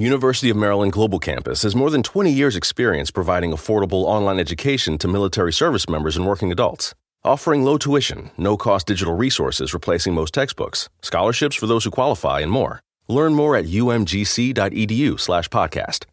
University of Maryland Global Campus has more than 20 years' experience providing affordable online education to military service members and working adults. Offering low tuition, no cost digital resources replacing most textbooks, scholarships for those who qualify, and more. Learn more at umgc.edu/slash podcast.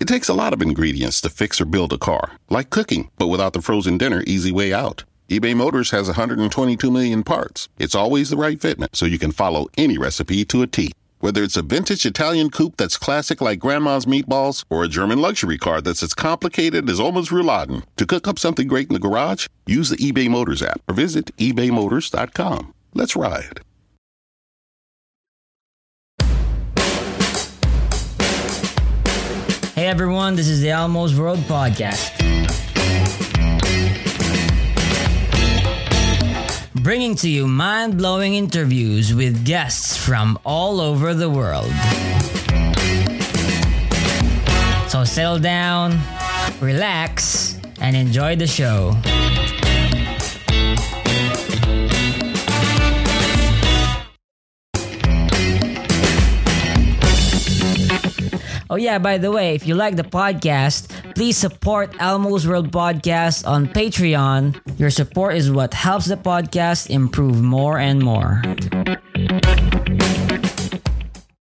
It takes a lot of ingredients to fix or build a car, like cooking, but without the frozen dinner easy way out. eBay Motors has 122 million parts. It's always the right fitment, so you can follow any recipe to a T. Whether it's a vintage Italian coupe that's classic like grandma's meatballs or a German luxury car that's as complicated as Oma's rouladen, to cook up something great in the garage, use the eBay Motors app or visit ebaymotors.com. Let's ride. Hey everyone, this is the Elmo's World Podcast. Bringing to you mind blowing interviews with guests from all over the world. So settle down, relax, and enjoy the show. Oh, yeah, by the way, if you like the podcast, please support Elmo's World Podcast on Patreon. Your support is what helps the podcast improve more and more.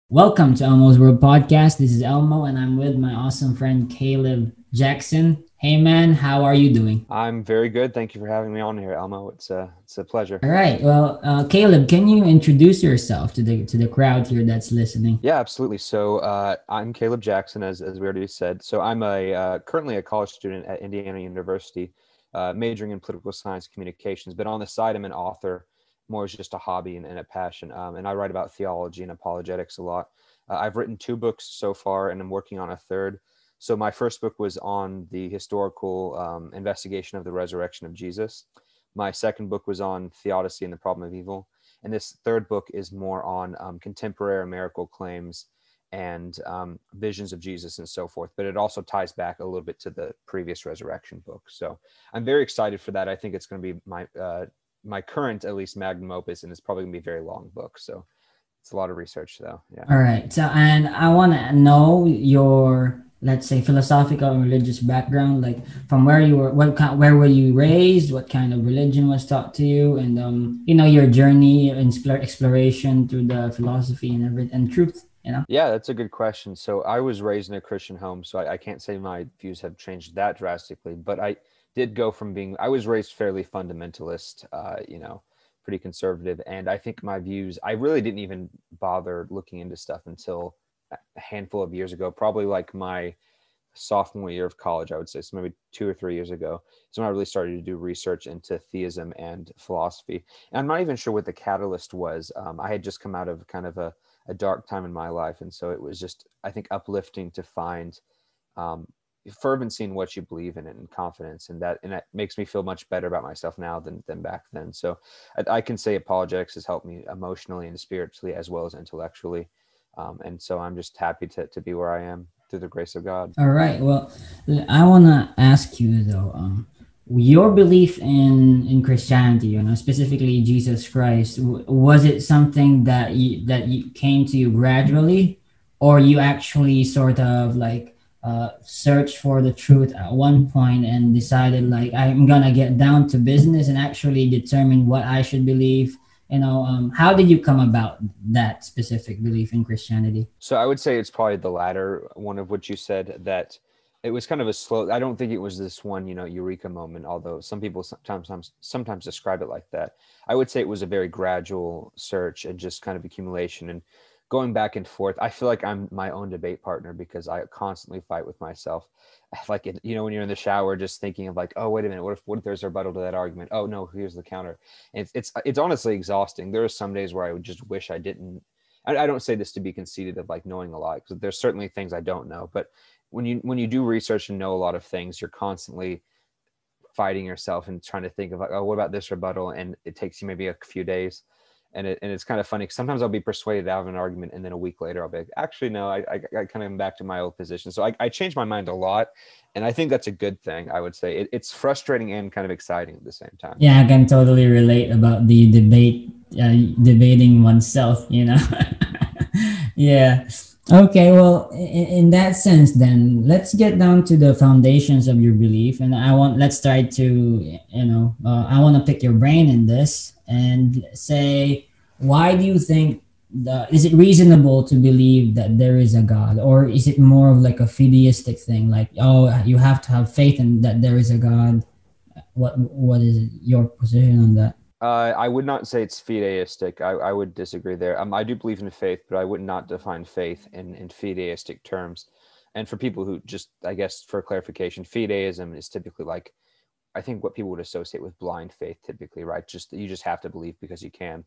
Welcome to Elmo's World Podcast. This is Elmo, and I'm with my awesome friend Caleb Jackson. Hey man, how are you doing? I'm very good. Thank you for having me on here, Elmo. It's a it's a pleasure. All right. Well, uh, Caleb, can you introduce yourself to the to the crowd here that's listening? Yeah, absolutely. So uh, I'm Caleb Jackson, as as we already said. So I'm a uh, currently a college student at Indiana University, uh, majoring in political science communications. But on the side, I'm an author, more as just a hobby and, and a passion. Um, and I write about theology and apologetics a lot. Uh, I've written two books so far, and I'm working on a third. So my first book was on the historical um, investigation of the resurrection of Jesus. My second book was on theodicy and the problem of evil, and this third book is more on um, contemporary miracle claims and um, visions of Jesus and so forth. But it also ties back a little bit to the previous resurrection book. So I'm very excited for that. I think it's going to be my uh, my current at least magnum opus, and it's probably going to be a very long book. So it's a lot of research, though. Yeah. All right. So, and I want to know your let's say philosophical and religious background like from where you were what kind where were you raised? What kind of religion was taught to you? And um you know your journey exploration through the philosophy and everything and truth you know? Yeah that's a good question. So i was raised in a christian home so I, I can't say my views have changed that drastically but i did go from being i was raised fairly fundamentalist uh you know pretty conservative and i think my views i really didn't even bother looking into stuff until a handful of years ago, probably like my sophomore year of college, I would say, so maybe two or three years ago, is when I really started to do research into theism and philosophy. And I'm not even sure what the catalyst was. Um, I had just come out of kind of a, a, dark time in my life, and so it was just, I think, uplifting to find um, fervency in what you believe in and confidence, and that and that makes me feel much better about myself now than than back then. So I, I can say apologetics has helped me emotionally and spiritually as well as intellectually. Um, and so I'm just happy to, to be where I am through the grace of God. All right. Well, I want to ask you though, um, your belief in in Christianity, you know, specifically Jesus Christ, was it something that you that you came to you gradually, or you actually sort of like uh, search for the truth at one point and decided like I'm gonna get down to business and actually determine what I should believe you know um, how did you come about that specific belief in christianity? So i would say it's probably the latter one of what you said that it was kind of a slow i don't think it was this one you know eureka moment although some people sometimes sometimes describe it like that. I would say it was a very gradual search and just kind of accumulation and going back and forth i feel like i'm my own debate partner because i constantly fight with myself. Like you know when you're in the shower just thinking of like oh wait a minute what if what if there's a rebuttal to that argument? Oh no here's the counter. And it's it's, it's honestly exhausting. There are some days where i would just wish i didn't I, I don't say this to be conceited of like knowing a lot because there's certainly things i don't know but when you when you do research and know a lot of things you're constantly fighting yourself and trying to think of like oh what about this rebuttal? And it takes you maybe a few days and it, and it's kind of funny. Sometimes I'll be persuaded out of an argument, and then a week later I'll be like, actually, no, I, I, I kind of am back to my old position. So I, I change my mind a lot, and I think that's a good thing. I would say it, it's frustrating and kind of exciting at the same time. Yeah, I can totally relate about the debate, uh, debating oneself. You know, yeah. Okay, well, in, in, that sense, then let's get down to the foundations of your belief, and I want let's try to, you know, uh, I want to pick your brain in this and say, why do you think the is it reasonable to believe that there is a God, or is it more of like a fideistic thing, like oh, you have to have faith in that there is a God? What what is your position on that? Uh, I would not say it's fideistic. I, I would disagree there. Um, I do believe in faith, but I would not define faith in, in fideistic terms. And for people who just, I guess, for clarification, fideism is typically like, I think what people would associate with blind faith, typically, right? Just you just have to believe because you can.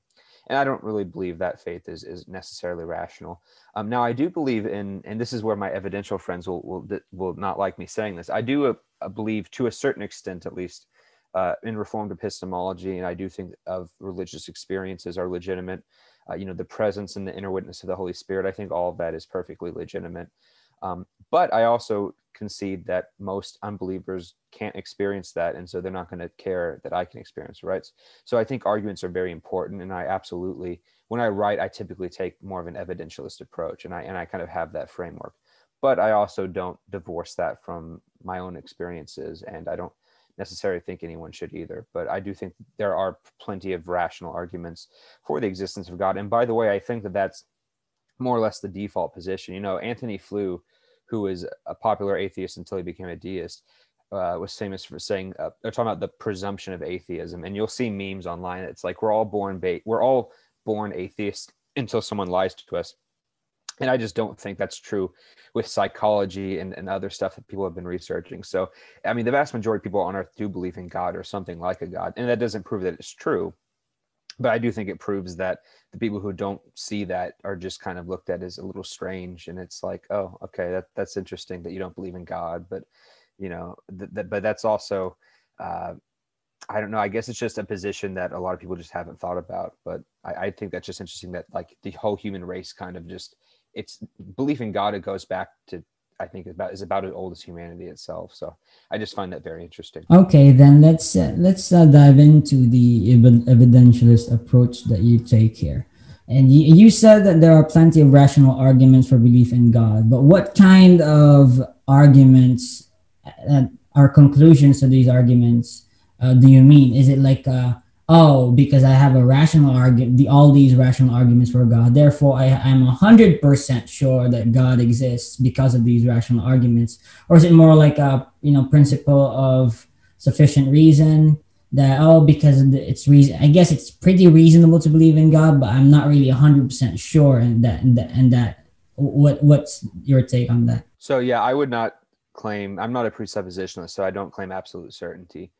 And I don't really believe that faith is is necessarily rational. Um, now, I do believe in, and this is where my evidential friends will will will not like me saying this. I do uh, believe, to a certain extent, at least uh, in Reformed epistemology, and I do think of religious experiences are legitimate. Uh, you know, the presence and the inner witness of the Holy Spirit. I think all of that is perfectly legitimate. Um, but I also concede that most unbelievers can't experience that, and so they're not going to care that I can experience, right? So I think arguments are very important, and I absolutely, when I write, I typically take more of an evidentialist approach, and I and I kind of have that framework. But I also don't divorce that from my own experiences, and I don't necessarily think anyone should either. But I do think there are plenty of rational arguments for the existence of God. And by the way, I think that that's more or less the default position. You know, Antony Flew, who was a popular atheist until he became a deist, uh, was famous for saying uh, they're talking about the presumption of atheism, and you'll see memes online. It's like we're all born ba- we're all born atheists until someone lies to us. And i just don't think that's true with psychology and, and other stuff that people have been researching. So i mean the vast majority of people on earth do believe in god or something like a god. And that doesn't prove that it's true but i do think it proves that the people who don't see that are just kind of looked at as a little strange and it's like oh okay that, that's interesting that you don't believe in god but you know th- th- but that's also uh, I don't know. I guess it's just a position that a lot of people just haven't thought about. But I, I, think that's just interesting that like the whole human race kind of just it's belief in God. It goes back to I think about is about as old as humanity itself. So I just find that very interesting. Okay, then let's uh, let's uh, dive into the evidentialist approach that you take here. And you, you said that there are plenty of rational arguments for belief in God, but what kind of arguments uh, are conclusions to these arguments uh, do you mean? Is it like uh, oh, because I have a rational argument, the, all these rational arguments for God. Therefore, I, I'm 100% sure that God exists because of these rational arguments. Or is it more like a, you know, principle of sufficient reason that, oh, because it's reason, I guess it's pretty reasonable to believe in God, but I'm not really 100% sure. And that, and that, and that, what, what's your take on that? So, yeah, I would not claim, I'm not a presuppositionalist, so I don't claim absolute certainty.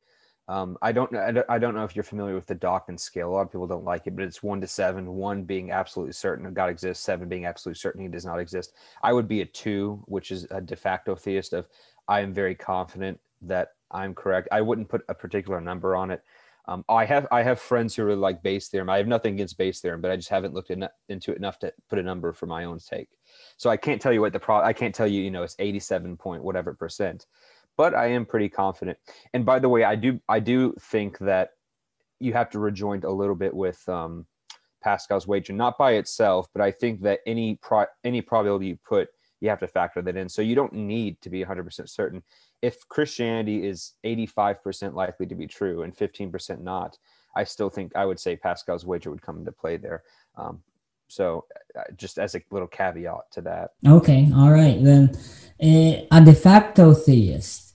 Um, I don't know. I don't know if you're familiar with the Dawkins scale. A lot of people don't like it, but it's one to seven. One being absolutely certain God exists. Seven being absolutely certain He does not exist. I would be a two, which is a de facto theist of I am very confident that I'm correct. I wouldn't put a particular number on it. Um, I have I have friends who really like Bayes theorem. I have nothing against Bayes theorem, but I just haven't looked in, into it enough to put a number for my own sake. So I can't tell you what the pro. I can't tell you. You know, it's 87 point whatever percent but I am pretty confident. And by the way, I do I do think that you have to rejoin a little bit with um, Pascal's wager, not by itself, but I think that any pro- any probability you put, you have to factor that in. So you don't need to be 100% certain. If Christianity is 85% likely to be true and 15% not, I still think I would say Pascal's wager would come into play there. Um, so uh, just as a little caveat to that. Okay, all right. Then uh, a de facto theist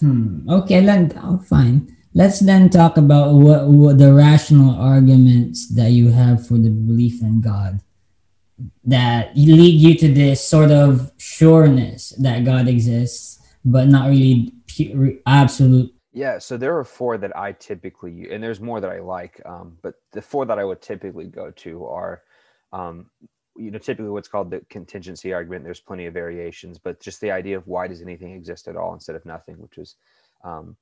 Hmm. Okay, then oh, fine. Let's then talk about what, what the rational arguments that you have for the belief in God that lead you to this sort of sureness that God exists, but not really pure, absolute. Yeah, so there are four that I typically and there's more that I like, um, but the four that I would typically go to are um, you know typically what's called the contingency argument there's plenty of variations but just the idea of why does anything exist at all instead of nothing which is um,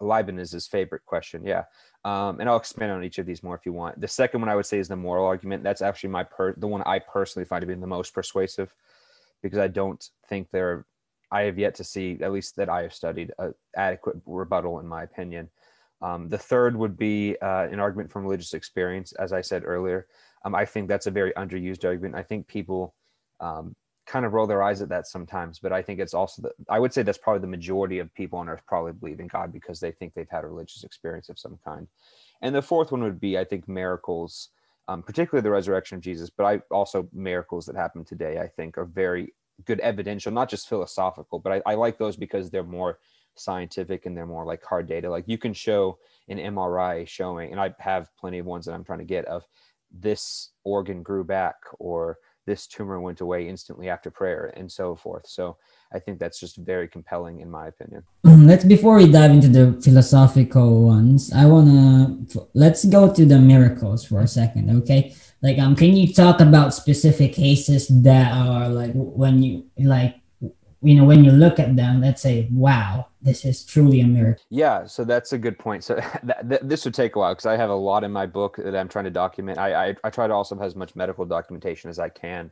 leibniz's favorite question yeah. Um, and i'll expand on each of these more if you want. The second one i would say is the moral argument. That's actually my per the one i personally find to be the most persuasive because i don't think there i have yet to see at least that i have studied a adequate rebuttal in my opinion. Um, the third would be uh, an argument from religious experience as i said earlier um, I think that's a very underused argument. I think people um, kind of roll their eyes at that sometimes, but I think it's also the, I would say that's probably the majority of people on earth probably believe in God because they think they've had a religious experience of some kind. And the fourth one would be, I think, miracles, um, particularly the resurrection of Jesus, but I also miracles that happen today, I think are very good evidential, not just philosophical, but I, I like those because they're more scientific and they're more like hard data. Like you can show an MRI showing, and I have plenty of ones that I'm trying to get of this organ grew back or this tumor went away instantly after prayer and so forth. So I think that's just very compelling in my opinion. Let's before we dive into the philosophical ones, I wanna let's go to the miracles for a second, okay? Like um can you talk about specific cases that are like when you like you know when you look at them let's say wow this is truly a miracle. Yeah so that's a good point. So this would take a while because i have a lot in my book that i'm trying to document. I i, I try to also have as much medical documentation as i can.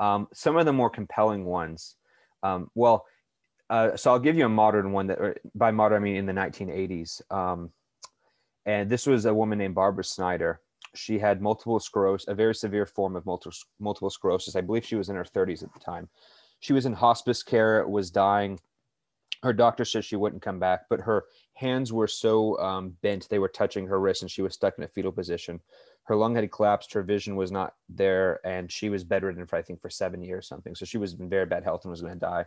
Um, some of the more compelling ones um, well uh, so i'll give you a modern one that by modern i mean in the 1980s um, and this was a woman named barbara snyder. She had multiple sclerosis a very severe form of multiple, multiple sclerosis. I believe she was in her 30s at the time she was in hospice care, was dying. Her doctor said she wouldn't come back, but her hands were so um, bent they were touching her wrist, and she was stuck in a fetal position. Her lung had collapsed, her vision was not there, and she was bedridden for I think for seven years something. So she was in very bad health and was going to die.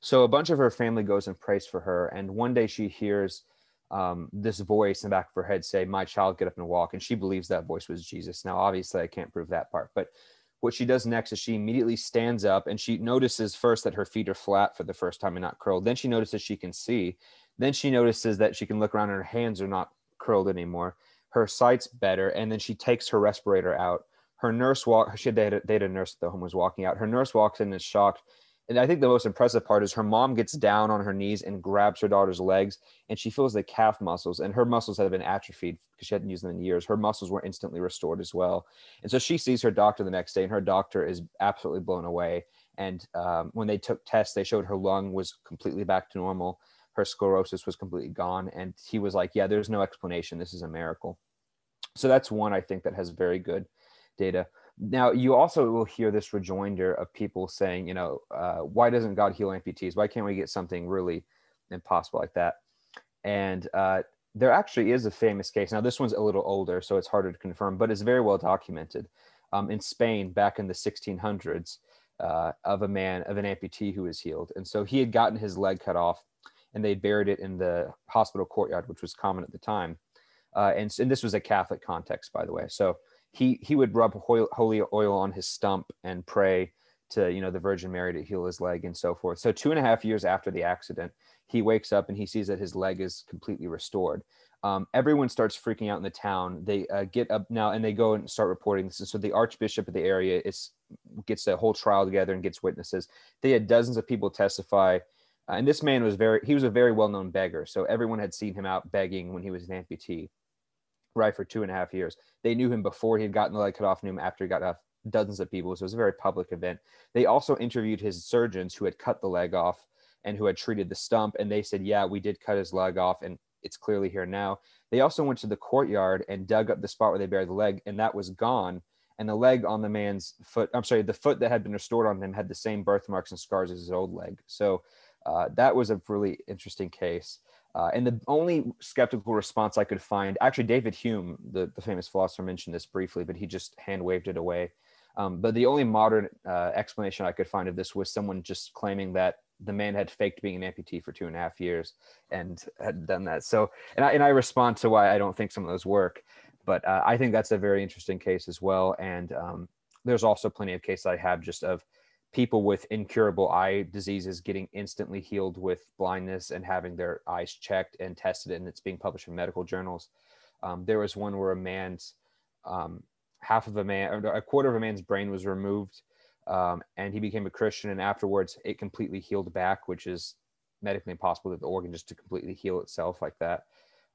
So a bunch of her family goes and prays for her, and one day she hears um, this voice in the back of her head say, "My child, get up and walk," and she believes that voice was Jesus. Now, obviously, I can't prove that part, but what she does next is she immediately stands up and she notices first that her feet are flat for the first time and not curled. Then she notices she can see. Then she notices that she can look around and her hands are not curled anymore. Her sight's better. And then she takes her respirator out. Her nurse walk. She had, they had, a, they had a nurse at the home was walking out. Her nurse walks in and is shocked and I think the most impressive part is her mom gets down on her knees and grabs her daughter's legs, and she feels the calf muscles, and her muscles have been atrophied because she hadn't used them in years. Her muscles were instantly restored as well, and so she sees her doctor the next day, and her doctor is absolutely blown away. And um, when they took tests, they showed her lung was completely back to normal, her sclerosis was completely gone, and he was like, "Yeah, there's no explanation. This is a miracle." So that's one I think that has very good data. Now, you also will hear this rejoinder of people saying, you know, uh, why doesn't God heal amputees? Why can't we get something really impossible like that? And uh, there actually is a famous case. Now, this one's a little older, so it's harder to confirm, but it's very well documented. Um, in Spain, back in the 1600s, uh, of a man, of an amputee who was healed. And so he had gotten his leg cut off and they buried it in the hospital courtyard, which was common at the time. Uh, and, and this was a Catholic context, by the way. So he he would rub holy oil on his stump and pray to you know the Virgin Mary to heal his leg and so forth. So two and a half years after the accident, he wakes up and he sees that his leg is completely restored. Um, everyone starts freaking out in the town. They uh, get up now and they go and start reporting this. And so the archbishop of the area is gets a whole trial together and gets witnesses. They had dozens of people testify. Uh, and this man was very he was a very well known beggar. So everyone had seen him out begging when he was an amputee right for two and a half years. They knew him before he had gotten the leg cut off, knew him after he got off dozens of people. So it was a very public event. They also interviewed his surgeons who had cut the leg off and who had treated the stump. And they said, yeah, we did cut his leg off and it's clearly here now. They also went to the courtyard and dug up the spot where they buried the leg and that was gone. And the leg on the man's foot, I'm sorry, the foot that had been restored on him had the same birthmarks and scars as his old leg. So uh, that was a really interesting case. Uh, and the only skeptical response I could find, actually, David Hume, the, the famous philosopher, mentioned this briefly, but he just hand waved it away. Um, but the only modern uh, explanation I could find of this was someone just claiming that the man had faked being an amputee for two and a half years and had done that. So, and I, and I respond to why I don't think some of those work, but uh, I think that's a very interesting case as well. And um, there's also plenty of cases I have just of people with incurable eye diseases getting instantly healed with blindness and having their eyes checked and tested and it's being published in medical journals. Um, there was one where a man's um, half of a man a quarter of a man's brain was removed um, and he became a christian and afterwards it completely healed back which is medically impossible that the organ just to completely heal itself like that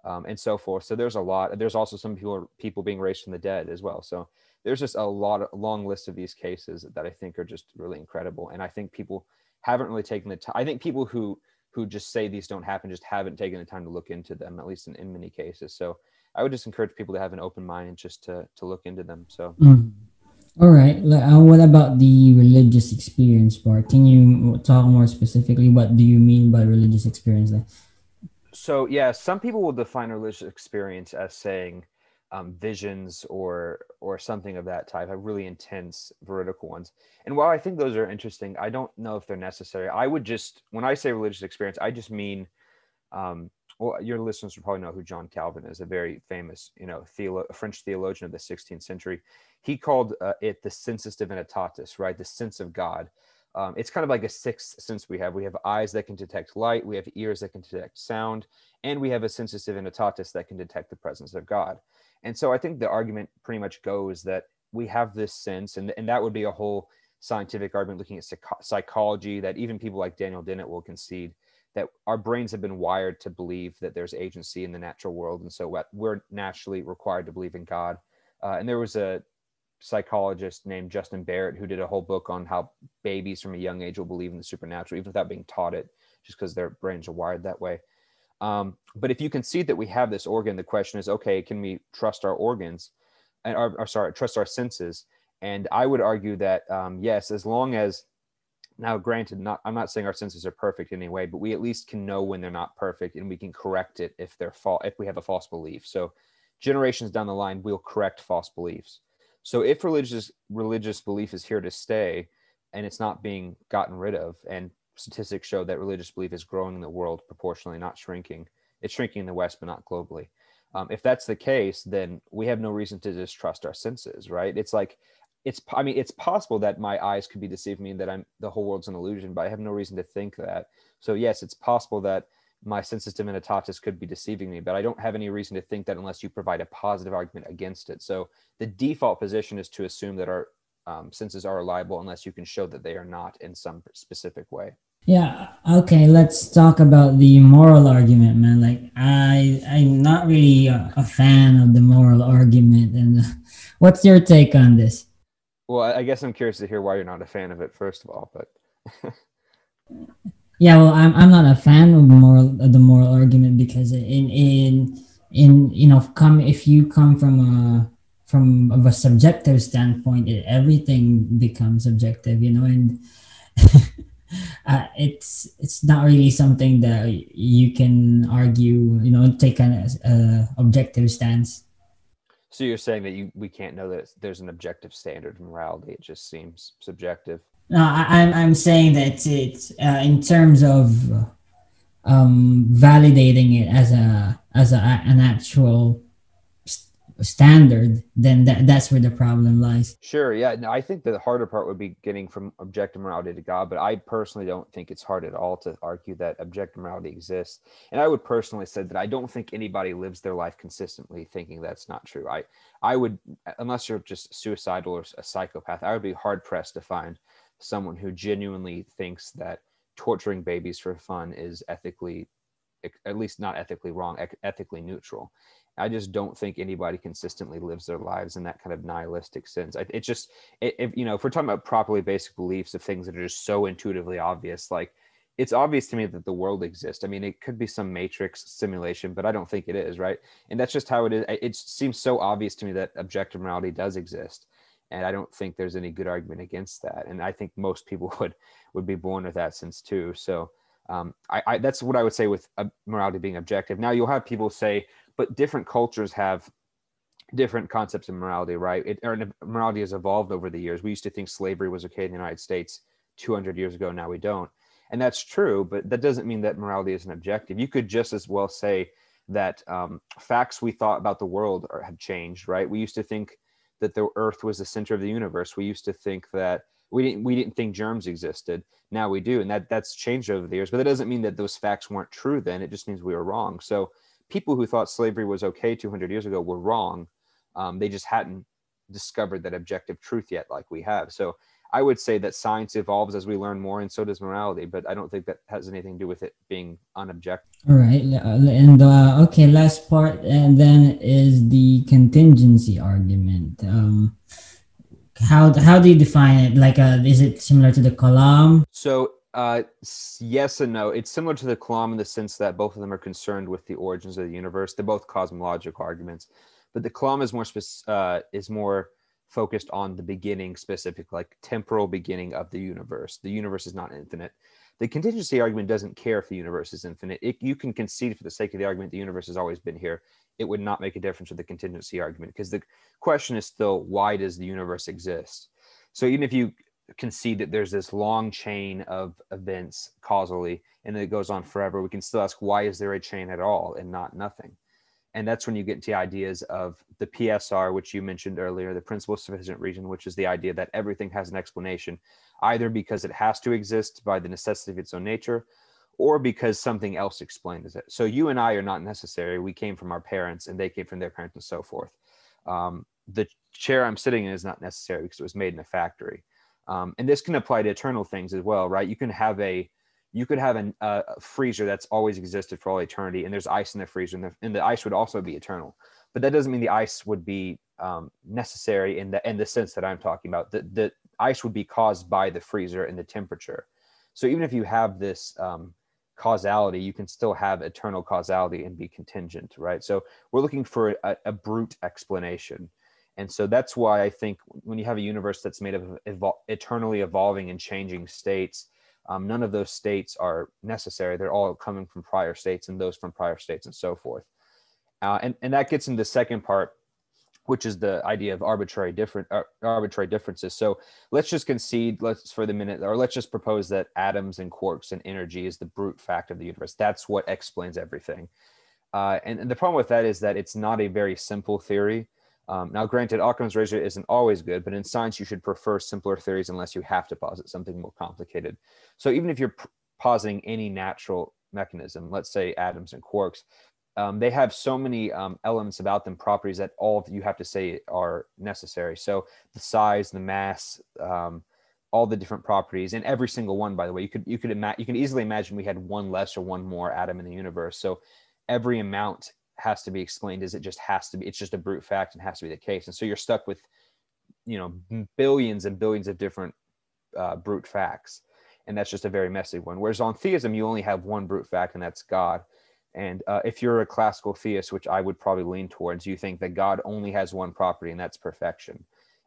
um, and so forth. So there's a lot there's also some people people being raised from the dead as well. So there's just a lot of a long list of these cases that I think are just really incredible. And I think people haven't really taken the time. I think people who who just say these don't happen just haven't taken the time to look into them, at least in, in many cases. So I would just encourage people to have an open mind and just to to look into them. So mm. All right. Uh, what about the religious experience part? Can you talk more specifically? What do you mean by religious experience? So yeah, some people will define religious experience as saying um, visions or or something of that type, have really intense veridical ones. And while I think those are interesting, I don't know if they're necessary. I would just when I say religious experience, I just mean um, well, your listeners will probably know who John Calvin is, a very famous, you know, theolo- French theologian of the 16th century. He called uh, it the sensus divinitatis, right? The sense of God. Um, it's kind of like a sixth sense we have. We have eyes that can detect light, we have ears that can detect sound, and we have a sensus divinitatis that can detect the presence of God. And so I think the argument pretty much goes that we have this sense, and, and that would be a whole scientific argument looking at psych- psychology that even people like Daniel Dennett will concede that our brains have been wired to believe that there's agency in the natural world. And so we're naturally required to believe in God. Uh, and there was a psychologist named Justin Barrett who did a whole book on how babies from a young age will believe in the supernatural, even without being taught it, just because their brains are wired that way. Um, but if you can see that we have this organ, the question is, okay, can we trust our organs, and or, or sorry, trust our senses? And I would argue that um, yes, as long as now, granted, not I'm not saying our senses are perfect in any way, but we at least can know when they're not perfect, and we can correct it if they're false if we have a false belief. So, generations down the line, we'll correct false beliefs. So, if religious religious belief is here to stay, and it's not being gotten rid of, and statistics show that religious belief is growing in the world proportionally, not shrinking. It's shrinking in the West, but not globally. Um, if that's the case, then we have no reason to distrust our senses, right? It's like it's i mean it's possible that my eyes could be deceiving me and that i'm the whole world's an illusion but i have no reason to think that so yes it's possible that my sensus divinitatis could be deceiving me but i don't have any reason to think that unless you provide a positive argument against it so the default position is to assume that our um, senses are reliable unless you can show that they are not in some specific way yeah okay let's talk about the moral argument man like i i'm not really a, a fan of the moral argument and uh, what's your take on this well, I guess I'm curious to hear why you're not a fan of it, first of all. But yeah, well, I'm I'm not a fan of moral of the moral argument because in in in you know come if you come from a from of a subjective standpoint, it, everything becomes objective, you know, and uh, it's it's not really something that you can argue, you know, take an uh, objective stance. So you're saying that you we can't know that there's an objective standard of morality. It just seems subjective. No, I, am I'm saying that it's uh, in terms of um, validating it as a as a, an actual standard, then that, that's where the problem lies. Sure. Yeah. No, I think the harder part would be getting from objective morality to God, but I personally don't think it's hard at all to argue that objective morality exists. And I would personally say that I don't think anybody lives their life consistently thinking that's not true. I, I would, unless you're just suicidal or a psychopath, I would be hard pressed to find someone who genuinely thinks that torturing babies for fun is ethically at least not ethically wrong, ethically neutral. I just don't think anybody consistently lives their lives in that kind of nihilistic sense. It's just, if you know, if we're talking about properly basic beliefs of things that are just so intuitively obvious, like it's obvious to me that the world exists. I mean, it could be some matrix simulation, but I don't think it is, right? And that's just how it is. It seems so obvious to me that objective morality does exist, and I don't think there's any good argument against that. And I think most people would would be born with that sense too. So um, I, I, that's what I would say with uh, morality being objective. Now you'll have people say, but different cultures have different concepts of morality, right? It, or morality has evolved over the years. We used to think slavery was okay in the United States 200 years ago. Now we don't. And that's true, but that doesn't mean that morality isn't objective. You could just as well say that um, facts we thought about the world are, have changed, right? We used to think that the earth was the center of the universe. We used to think that we didn't we didn't think germs existed. Now we do, and that that's changed over the years. But that doesn't mean that those facts weren't true then. It just means we were wrong. So people who thought slavery was okay 200 years ago were wrong. Um, they just hadn't discovered that objective truth yet, like we have. So I would say that science evolves as we learn more, and so does morality. But I don't think that has anything to do with it being unobjective. All right, and uh, okay, last part, and then is the contingency argument. Um, how how do you define it? Like, uh, is it similar to the kalam? So uh, yes and no. It's similar to the Kalam in the sense that both of them are concerned with the origins of the universe. They're both cosmological arguments, but the Kalam is more uh, is more focused on the beginning specific, like temporal beginning of the universe. The universe is not infinite. The contingency argument doesn't care if the universe is infinite. It, you can concede for the sake of the argument the universe has always been here. It would not make a difference with the contingency argument because the question is still why does the universe exist? So even if you concede that there's this long chain of events causally and it goes on forever, we can still ask why is there a chain at all and not nothing? And that's when you get into ideas of the PSR, which you mentioned earlier, the principle sufficient reason, which is the idea that everything has an explanation, either because it has to exist by the necessity of its own nature, or because something else explains it. So you and I are not necessary. We came from our parents, and they came from their parents, and so forth. Um, the chair I'm sitting in is not necessary because it was made in a factory. Um, and this can apply to eternal things as well, right? You can have a you could have an, uh, a freezer that's always existed for all eternity, and there's ice in the freezer, and the, and the ice would also be eternal. But that doesn't mean the ice would be um, necessary in the in the sense that I'm talking about. The the ice would be caused by the freezer and the temperature. So even if you have this um, causality, you can still have eternal causality and be contingent, right? So we're looking for a, a brute explanation. And so that's why I think when you have a universe that's made of evol- eternally evolving and changing states, um, none of those states are necessary. They're all coming from prior states and those from prior states and so forth. Uh, and, and that gets into the second part, which is the idea of arbitrary different uh, arbitrary differences. So let's just concede, let's for the minute, or let's just propose that atoms and quarks and energy is the brute fact of the universe. That's what explains everything. Uh, and, and the problem with that is that it's not a very simple theory. Um, now, granted, Occam's razor isn't always good, but in science, you should prefer simpler theories unless you have to posit something more complicated. So even if you're positing any natural mechanism, let's say atoms and quarks, um, they have so many um, elements about them, properties that all you have to say are necessary. So the size, the mass, um, all the different properties, and every single one. By the way, you could you could imagine you can easily imagine we had one less or one more atom in the universe. So every amount has to be explained is it just has to be it's just a brute fact and has to be the case. And so you're stuck with you know billions and billions of different uh, brute facts. And that's just a very messy one. Whereas on theism you only have one brute fact and that's god. And uh, if you're a classical theist which i would probably lean towards you think that god only has one property and that's perfection.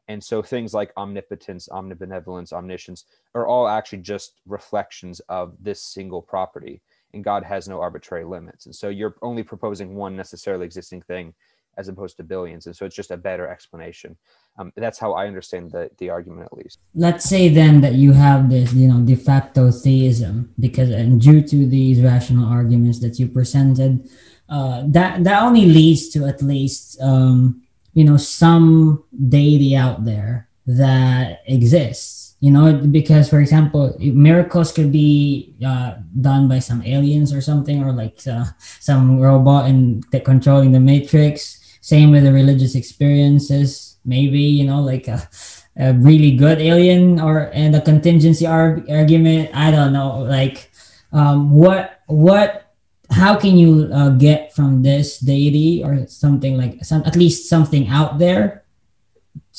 And so things like omnipotence omnibenevolence omniscience are all actually just reflections of this single property and God has no arbitrary limits. And so you're only proposing one necessarily existing thing as opposed to billions. And so it's just a better explanation. Um, that's how I understand the, the argument, at least. Let's say then that you have this, you know, de facto theism, because and due to these rational arguments that you presented, uh, that that only leads to at least, um, you know, some deity out there that exists you know because for example miracles could be uh, done by some aliens or something or like uh, some robot and controlling the matrix. Same with the religious experiences maybe you know like a, a really good alien or and a contingency arg- argument. I don't know like um, what what how can you uh, get from this deity or something like some at least something out there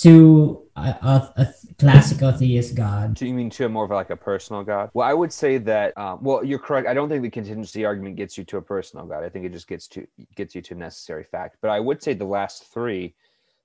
to a, a, classical theist god. Do you mean to a more of like a personal god? Well, I would say that. Um, well, you're correct. I don't think the contingency argument gets you to a personal god. I think it just gets to gets you to necessary fact. But I would say the last three,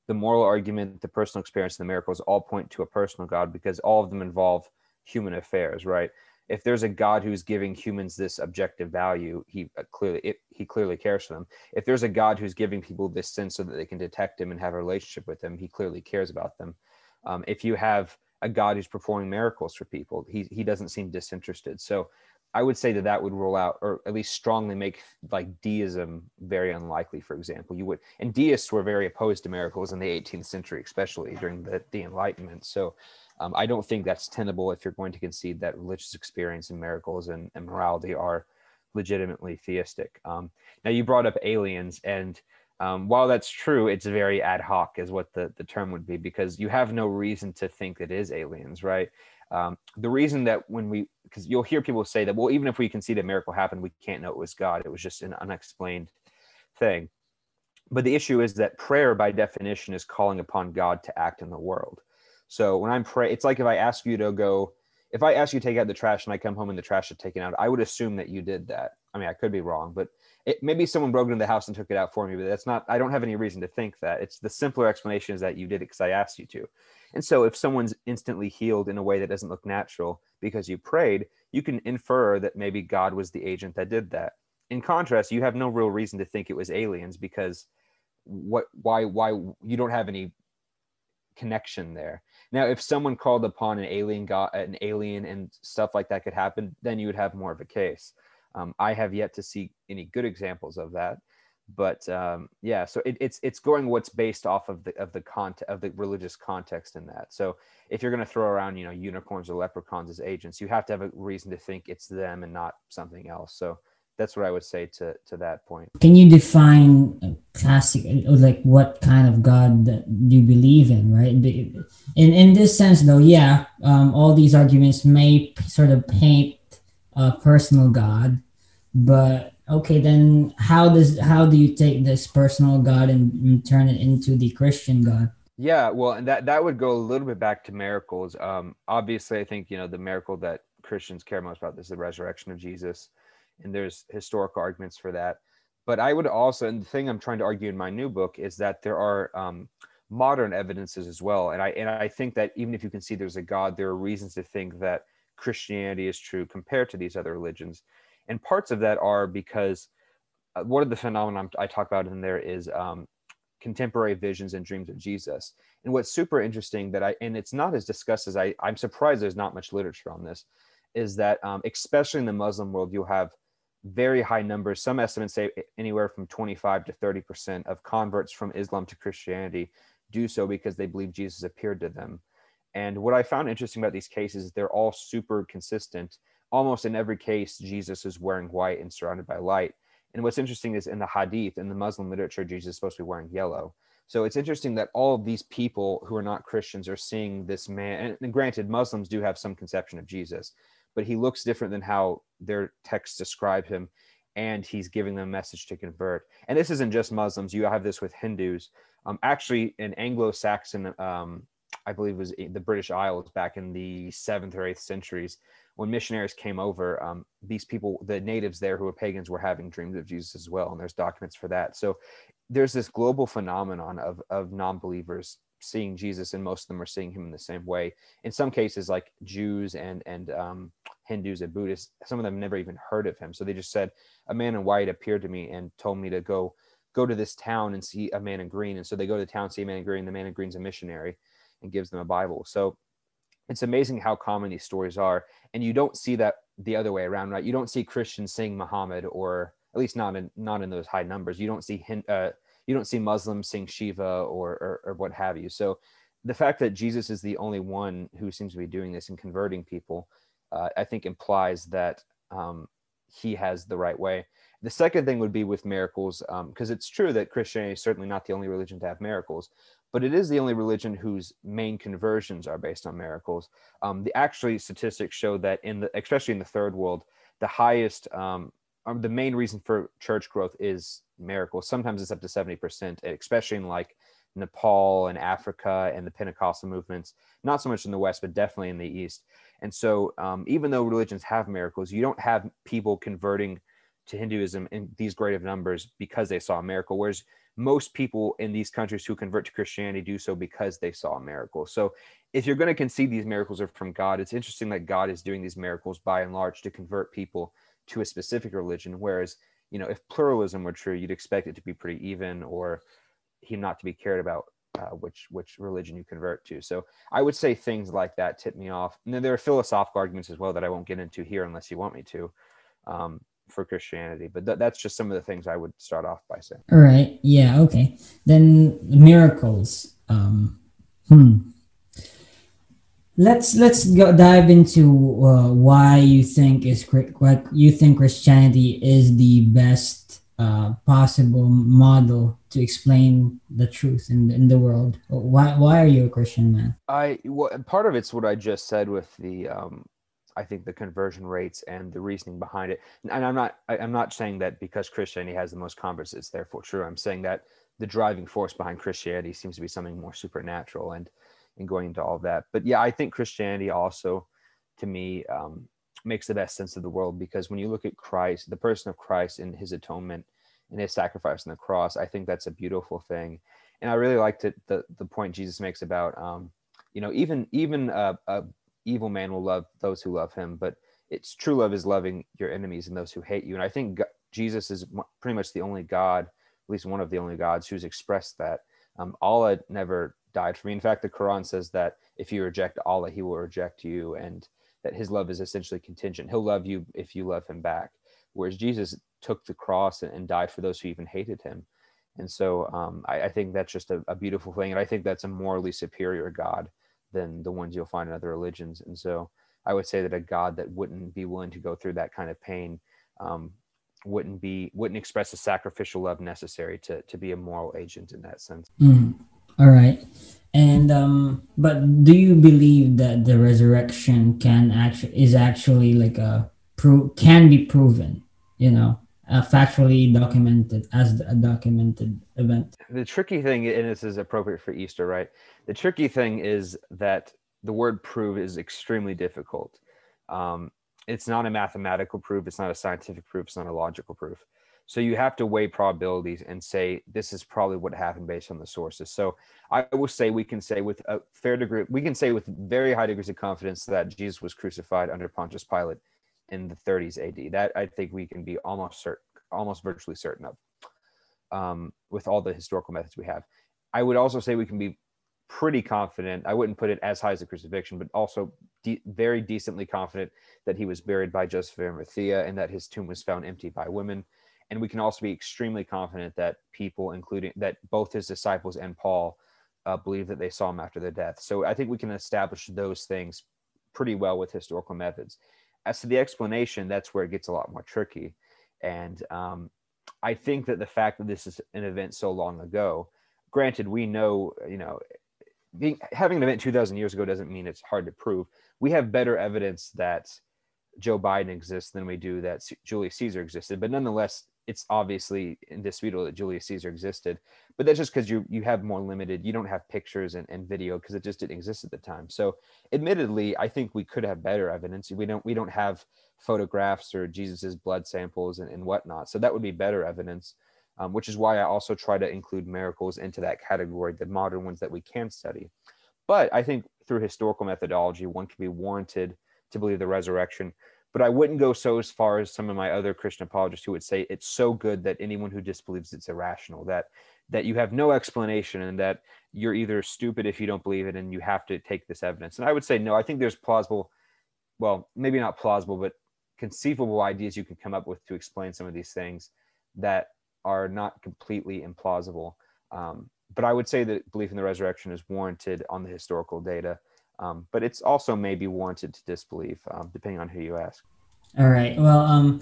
the moral argument, the personal experience, and the miracles, all point to a personal god because all of them involve human affairs, right? If there's a God who's giving humans this objective value, he uh, clearly it, he clearly cares for them. If there's a God who's giving people this sense so that they can detect him and have a relationship with him, he clearly cares about them um, if you have a God who's performing miracles for people, he he doesn't seem disinterested. So I would say that that would rule out, or at least strongly make like deism very unlikely. For example, you would, and deists were very opposed to miracles in the 18th century, especially during the the Enlightenment. So um, I don't think that's tenable if you're going to concede that religious experience and miracles and, and morality are legitimately theistic. Um, now you brought up aliens, and um, while that's true, it's very ad hoc, is what the, the term would be, because you have no reason to think it is aliens, right? Um, the reason that when we, because you'll hear people say that, well, even if we can see the miracle happen, we can't know it was God. It was just an unexplained thing. But the issue is that prayer, by definition, is calling upon God to act in the world. So when I'm praying, it's like if I ask you to go if I ask you to take out the trash and I come home and the trash is taken out, I would assume that you did that. I mean, I could be wrong, but it, maybe someone broke into the house and took it out for me, but that's not, I don't have any reason to think that. It's the simpler explanation is that you did it because I asked you to. And so if someone's instantly healed in a way that doesn't look natural because you prayed, you can infer that maybe God was the agent that did that. In contrast, you have no real reason to think it was aliens because what why why you don't have any connection there. Now, if someone called upon an alien god, an alien and stuff like that could happen, then you would have more of a case. Um, I have yet to see any good examples of that, but um, yeah, so it, it's it's going what's based off of the of the content of the religious context in that. So if you're going to throw around, you know, unicorns or leprechauns as agents, you have to have a reason to think it's them and not something else. So that's what I would say to to that point. Can you define classic like what kind of God you believe in, right? In in this sense, though, yeah, um, all these arguments may sort of paint a personal God, but okay, then how does how do you take this personal God and, and turn it into the Christian God? Yeah, well, and that that would go a little bit back to miracles. Um, obviously, I think you know the miracle that Christians care most about is the resurrection of Jesus, and there's historical arguments for that. But I would also, and the thing I'm trying to argue in my new book is that there are um, modern evidences as well, and I and I think that even if you can see there's a God, there are reasons to think that Christianity is true compared to these other religions and parts of that are because uh, one of the phenomena I talk about in there is um, contemporary visions and dreams of Jesus. And what's super interesting that I and it's not as discussed as I I'm surprised there's not much literature on this is that um, especially in the Muslim world you'll have very high numbers. Some estimates say anywhere from 25 to 30 percent of converts from Islam to Christianity do so because they believe Jesus appeared to them. And what I found interesting about these cases they're all super consistent almost in every case, Jesus is wearing white and surrounded by light. And what's interesting is in the Hadith, in the Muslim literature, Jesus is supposed to be wearing yellow. So it's interesting that all of these people who are not Christians are seeing this man. And granted, Muslims do have some conception of Jesus, but he looks different than how their texts describe him. And he's giving them a message to convert. And this isn't just Muslims. You have this with Hindus. Um, actually, in Anglo-Saxon, um, I believe it was the British Isles back in the seventh or eighth centuries, when missionaries came over, um, these people, the natives there who were pagans, were having dreams of Jesus as well, and there's documents for that. So there's this global phenomenon of of non-believers seeing Jesus, and most of them are seeing him in the same way. In some cases, like Jews and and um, Hindus and Buddhists, some of them never even heard of him. So they just said, "A man in white appeared to me and told me to go." go to this town and see a man in green and so they go to the town see a man in green the man in green's a missionary and gives them a bible. So it's amazing how common these stories are. And you don't see that the other way around right? You don't see christians saying muhammad or at least not in not in those high numbers. You don't see uh, you don't see muslims saying shiva or, or, or what have you. So the fact that jesus is the only one who seems to be doing this and converting people uh, i think implies that um, he has the right way. The second thing would be with miracles because um, it's true that christianity is certainly not the only religion to have miracles but it is the only religion whose main conversions are based on miracles. Um, the actually statistics show that in the, especially in the third world, the highest, um, um, the main reason for church growth is miracles. Sometimes it's up to 70%, especially in like Nepal and Africa and the Pentecostal movements, not so much in the West, but definitely in the East. And so, um, even though religions have miracles, you don't have people converting to Hinduism in these great of numbers because they saw a miracle. Whereas most people in these countries who convert to Christianity do so because they saw a miracle. So if you're going to concede these miracles are from God, it's interesting that God is doing these miracles by and large to convert people to a specific religion. Whereas, you know, if pluralism were true, you'd expect it to be pretty even or him not to be cared about uh, which which religion you convert to. So I would say things like that tip me off. And then there are philosophical arguments as well that I won't get into here unless you want me to. Um, for Christianity. But th- that's just some of the things I would start off by saying. All right. Yeah. Okay. Then miracles. Um, hmm. Let's let's go dive into uh, why you think is what you think Christianity is the best uh, possible model to explain the truth in, in the world. Why why are you a Christian man? I well, part of it's what I just said with the um, I think the conversion rates and the reasoning behind it. And I'm not I, am not saying that because Christianity has the most converts, it's therefore true. I'm saying that the driving force behind Christianity seems to be something more supernatural and and going into all of that. But yeah, I think Christianity also to me um, makes the best sense of the world because when you look at Christ, the person of Christ and his atonement and his sacrifice on the cross, I think that's a beautiful thing. And I really liked it, the the point Jesus makes about um, you know even even a, a evil man will love those who love him, but it's true love is loving your enemies and those who hate you. And I think God, Jesus is pretty much the only God, at least one of the only gods, who's expressed that. Um, Allah never died for me. In fact, the Quran says that if you reject Allah, He will reject you, and that His love is essentially contingent. He'll love you if you love Him back. Whereas Jesus took the cross and, died for those who even hated Him. And so um, I, I, think that's just a, a beautiful thing, and I think that's a morally superior God than the ones you'll find in other religions. And so I would say that a God that wouldn't be willing to go through that kind of pain um, wouldn't be wouldn't express the sacrificial love necessary to to be a moral agent in that sense. Mm. All right. And um, but do you believe that the resurrection can actually is actually like a pro- can be proven? You know, uh, factually documented as a documented event. The tricky thing, and this is appropriate for Easter, right? The tricky thing is that the word prove is extremely difficult. Um, it's not a mathematical proof, it's not a scientific proof, it's not a logical proof. So you have to weigh probabilities and say this is probably what happened based on the sources. So I will say we can say with a fair degree, we can say with very high degrees of confidence that Jesus was crucified under Pontius Pilate in the 30s AD. That I think we can be almost certain, almost virtually certain of, um, with all the historical methods we have. I would also say we can be pretty confident. I wouldn't put it as high as the crucifixion, but also de- very decently confident that he was buried by Joseph of Arimathea and that his tomb was found empty by women. And we can also be extremely confident that people, including that both his disciples and Paul, uh, believe that they saw him after their death. So I think we can establish those things pretty well with historical methods. As to the explanation, that's where it gets a lot more tricky. And um, I think that the fact that this is an event so long ago, granted, we know, you know, being having an event 2000 years ago doesn't mean it's hard to prove. We have better evidence that joe biden exists than we do that julius caesar existed. But nonetheless it's obviously indisputable that julius caesar existed but that's just because you you have more limited you don't have pictures and, and video because it just didn't exist at the time so admittedly i think we could have better evidence we don't we don't have photographs or jesus's blood samples and, and whatnot so that would be better evidence um, which is why I also try to include miracles into that category, the modern ones that we can study. But I think through historical methodology, one can be warranted to believe the resurrection. But I wouldn't go so as far as some of my other Christian apologists who would say it's so good that anyone who disbelieves it's irrational, that that you have no explanation and that you're either stupid if you don't believe it and you have to take this evidence. And I would say no, I think there's plausible, well, maybe not plausible, but conceivable ideas you can come up with to explain some of these things that are not completely implausible. Um, but I would say that belief in the resurrection is warranted on the historical data. Um, but it's also maybe warranted to disbelief, um, depending on who you ask. All right. Well, um,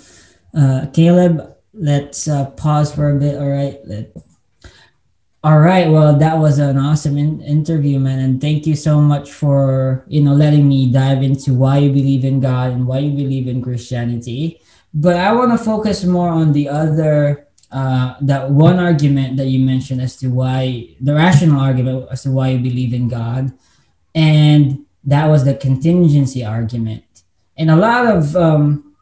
uh, Caleb, let's uh, pause for a bit. All right. Let... All right. Well, that was an awesome in- interview, man, and thank you so much for you know letting me dive into why you believe in God and why you believe in Christianity. But I want to focus more on the other uh, that one argument that you mentioned as to why the rational argument as to why you believe in God, and that was the contingency argument. And a lot of um,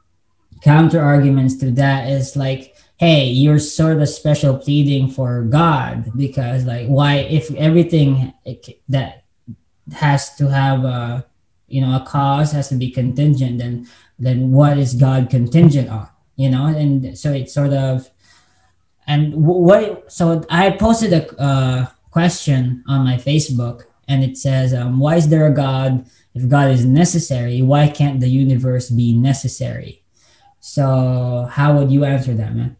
counter arguments to that is like, hey, you're sort of special pleading for God because, like, why if everything that has to have a you know a cause has to be contingent, then then what is God contingent on? You know, and so it's sort of and what? So I posted a uh, question on my Facebook, and it says, um, "Why is there a God? If God is necessary, why can't the universe be necessary?" So how would you answer that, man?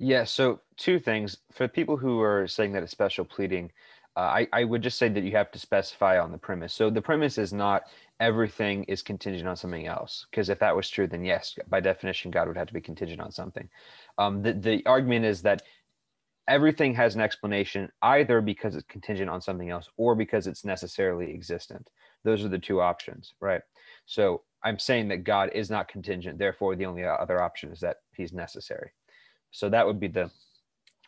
Yeah. So two things for people who are saying that it's special pleading. Uh, I, I would just say that you have to specify on the premise. So the premise is not everything is contingent on something else. Because if that was true, then yes, by definition, God would have to be contingent on something. Um, the, the argument is that everything has an explanation either because it's contingent on something else or because it's necessarily existent. Those are the two options, right? So I'm saying that God is not contingent. Therefore, the only other option is that he's necessary. So that would be the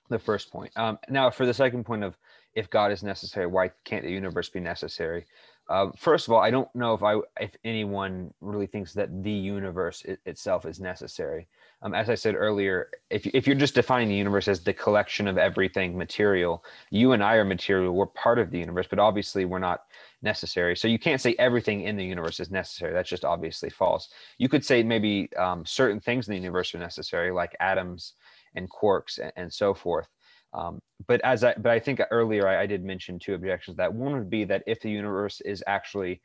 the first point. Um, now, for the second point of if God is necessary, why can't the universe be necessary? Uh, first of all, I don't know if I if anyone really thinks that the universe it, itself is necessary. Um, as I said earlier, if if you're just defining the universe as the collection of everything material, you and I are material. We're part of the universe, but obviously we're not necessary. So you can't say everything in the universe is necessary. That's just obviously false. You could say maybe um, certain things in the universe are necessary, like atoms and quarks and, and so forth. Um, but as I, but I think earlier I, I did mention two objections. That one would be that if the universe is actually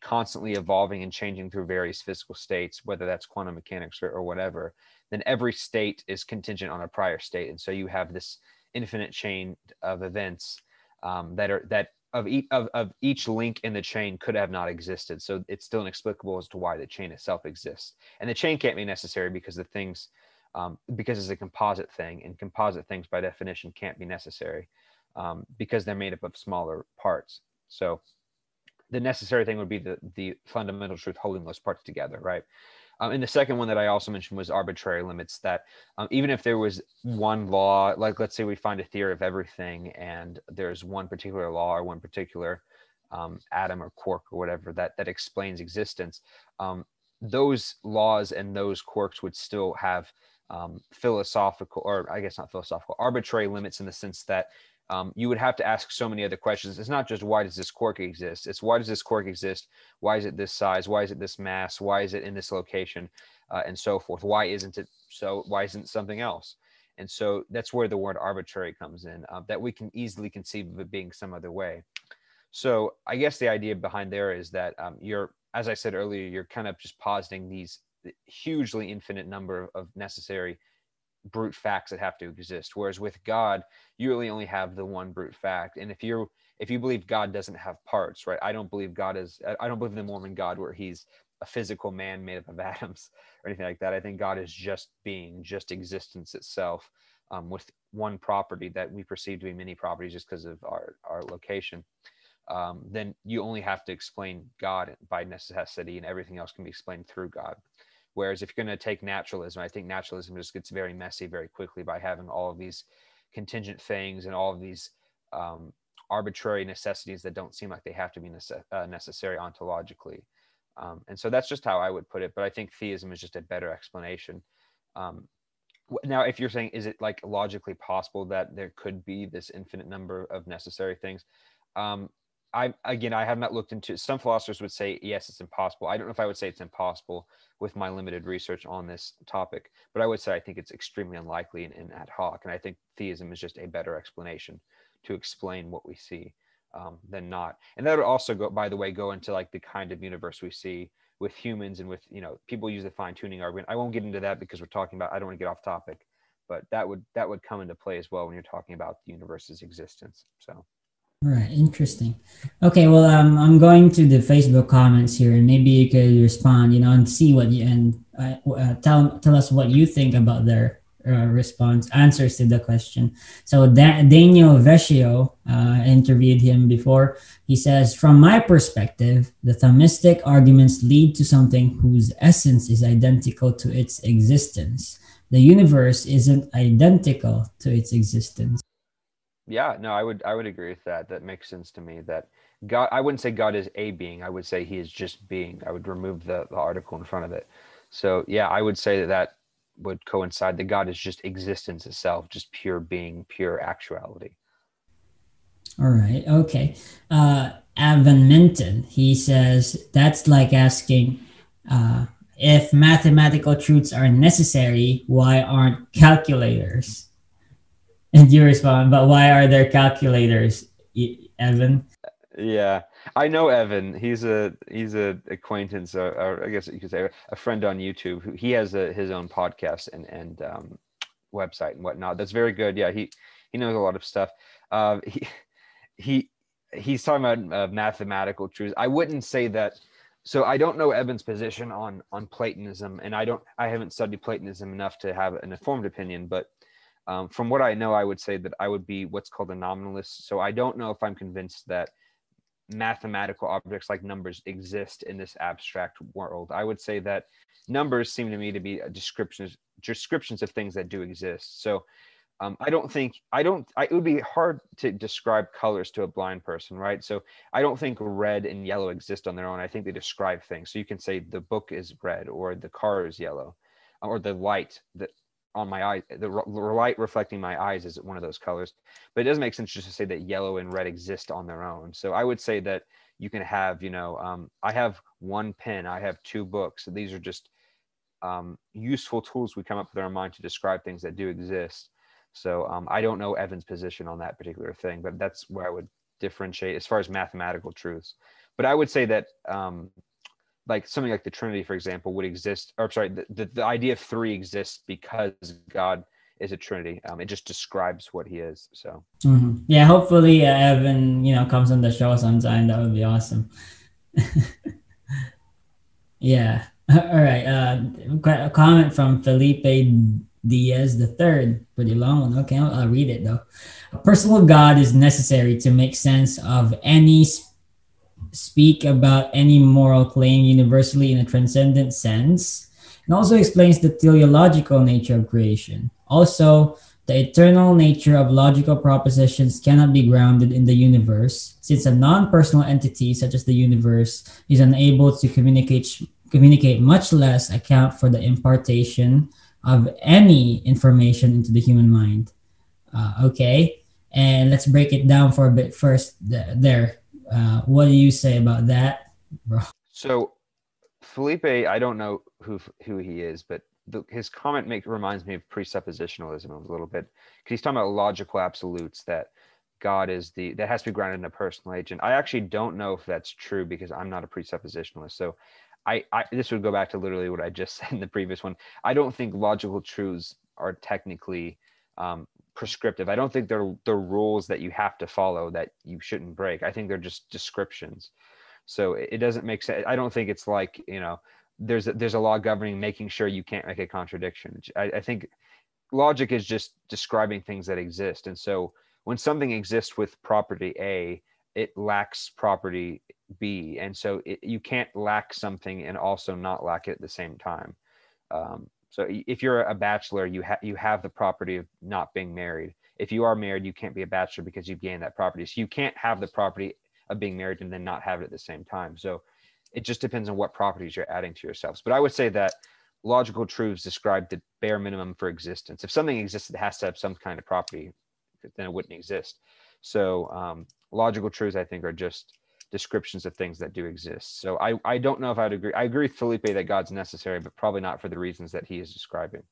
constantly evolving and changing through various physical states, whether that's quantum mechanics or, or whatever, then every state is contingent on a prior state, and so you have this infinite chain of events um, that are that of each of, of each link in the chain could have not existed. So it's still inexplicable as to why the chain itself exists. And the chain can't be necessary because the things um, because it's a composite thing, and composite things by definition can't be necessary um, because they're made up of smaller parts. So the necessary thing would be the the fundamental truth holding those parts together, right? Um, and the second one that I also mentioned was arbitrary limits. That um, even if there was one law, like let's say we find a theory of everything, and there's one particular law or one particular um, atom or quark or whatever that that explains existence, um, those laws and those quarks would still have um, philosophical, or I guess not philosophical, arbitrary limits in the sense that um, you would have to ask so many other questions. It's not just why does this quark exist? It's why does this quark exist? Why is it this size? Why is it this mass? Why is it in this location? Uh, and so forth. Why isn't it so? Why isn't something else? And so that's where the word arbitrary comes in, uh, that we can easily conceive of it being some other way. So I guess the idea behind there is that um, you're, as I said earlier, you're kind of just positing these hugely infinite number of necessary brute facts that have to exist. Whereas with god you really only have the one brute fact. And if you're if you believe god doesn't have parts right i don't believe god is i don't believe in the mormon god where he's a physical man made up of atoms or anything like that. I think god is just being just existence itself um, with one property that we perceive to be many properties just because of our our location. Um, then you only have to explain god by necessity and everything else can be explained through god Whereas if you're going to take naturalism, I think naturalism just gets very messy very quickly by having all of these contingent things and all of these um, arbitrary necessities that don't seem like they have to be nece- uh, necessary ontologically. Um, and so that's just how I would put it. But I think theism is just a better explanation. Um, now, if you're saying, is it like logically possible that there could be this infinite number of necessary things? Um, I again, I have not looked into. Some philosophers would say yes, it's impossible. I don't know if I would say it's impossible with my limited research on this topic, but I would say I think it's extremely unlikely and, and ad hoc. And I think theism is just a better explanation to explain what we see um, than not. And that would also go, by the way, go into like the kind of universe we see with humans and with you know people use the fine tuning argument. I won't get into that because we're talking about. I don't want to get off topic, but that would that would come into play as well when you're talking about the universe's existence. So. All right, interesting. Okay, well, um, I'm going to the Facebook comments here, and maybe you could respond, you know, and see what you and uh, uh, tell tell us what you think about their uh, response answers to the question. So da- Daniel Vecchio uh, interviewed him before. He says, from my perspective, the Thomistic arguments lead to something whose essence is identical to its existence. The universe isn't identical to its existence yeah no i would i would agree with that. That makes sense to me that god i wouldn't say god is a being i would say he is just being. I would remove the, the article in front of it. So yeah i would say that that would coincide that god is just existence itself just pure being pure actuality. All right okay. Uh Evan Minton, he says that's like asking uh, if mathematical truths are necessary, why aren't calculators? And you respond, but why are there calculators, Evan? Yeah, I know Evan. He's a he's a acquaintance, or, or I guess you could say a friend on YouTube. Who, he has a, his own podcast and and um, website and whatnot. That's very good. Yeah, he he knows a lot of stuff. Uh, he he he's talking about uh, mathematical truths. I wouldn't say that. So I don't know Evan's position on on Platonism, and I don't I haven't studied Platonism enough to have an informed opinion, but um, from what I know, I would say that I would be what's called a nominalist. So I don't know if I'm convinced that mathematical objects like numbers exist in this abstract world. I would say that numbers seem to me to be descriptions descriptions of things that do exist. So um, I don't think I don't. I, it would be hard to describe colors to a blind person, right? So I don't think red and yellow exist on their own. I think they describe things. So you can say the book is red, or the car is yellow, or the light that on my eye, the, light reflecting my eyes is one of those colors. But it doesn't make sense just to say that yellow and red exist on their own. So I would say that you can have, you know, um, I have one pen, I have two books. These are just um, useful tools we come up with our mind to describe things that do exist so um, I don't know Evan's position on that particular thing, but that's where I would differentiate as far as mathematical truths. But I would say that um, like something like the Trinity, for example, would exist, or sorry, the, the, the idea of three exists because God is a Trinity. Um, it just describes what he is. So mm-hmm. yeah, hopefully uh, Evan, you know, comes on the show sometime. That would be awesome. yeah. All right. Uh, a comment from Felipe Diaz the third. Pretty long one. Okay, I'll, I'll, read it though. A personal God is necessary to make sense of any speak about any moral claim universally in a transcendent sense, and also explains the teleological nature of creation. Also, the eternal nature of logical propositions cannot be grounded in the universe, since a non-personal entity such as the universe is unable to communicate communicate much less account for the impartation of any information into the human mind. Uh, okay, and let's break it down for a bit first. There, uh, what do you say about that, bro? So, Felipe, I don't know who who he is, but the, his comment make reminds me of presuppositionalism a little bit because he's talking about logical absolutes that God is the that has to be grounded in a personal agent. I actually don't know if that's true because I'm not a presuppositionalist. So I, I this would go back to literally what I just said in the previous one. I don't think logical truths are technically um, prescriptive. I don't think they're they're rules that you have to follow that you shouldn't break. I think they're just descriptions. So it, it doesn't make sense. I don't think it's like you know there's a, there's a law governing making sure you can't make a contradiction. I, I think logic is just describing things that exist, and so when something exists with property A, it lacks property B, and so it, you can't lack something and also not lack it at the same time. Um, so if you're a bachelor, you have you have the property of not being married. If you are married, you can't be a bachelor because you've gained that property. So you can't have the property of being married and then not have it at the same time. So it just depends on what properties you're adding to yourselves. But I would say that logical truths describe the bare minimum for existence. If something exists, it has to have some kind of property, then it wouldn't exist. So um, logical truths, I think, are just descriptions of things that do exist. So I, I don't know if I'd agree. I agree with Felipe that God's necessary, but probably not for the reasons that he is describing.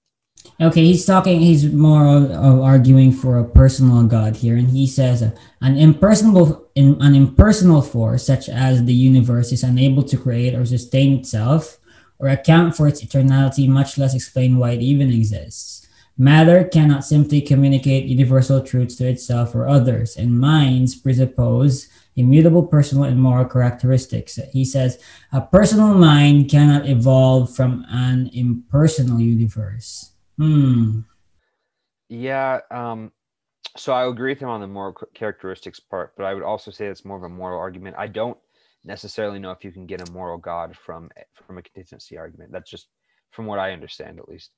Okay, he's talking, he's more of arguing for a personal God here. And he says uh, an impersonal, in, an impersonal force, such as the universe, is unable to create or sustain itself or account for its eternality, much less explain why it even exists. Matter cannot simply communicate universal truths to itself or others, and minds presuppose immutable personal and moral characteristics. He says, a personal mind cannot evolve from an impersonal universe. Hmm. Yeah. Um, so I agree with him on the moral characteristics part, but I would also say it's more of a moral argument. I don't necessarily know if you can get a moral God from from a contingency argument. That's just from what I understand, at least.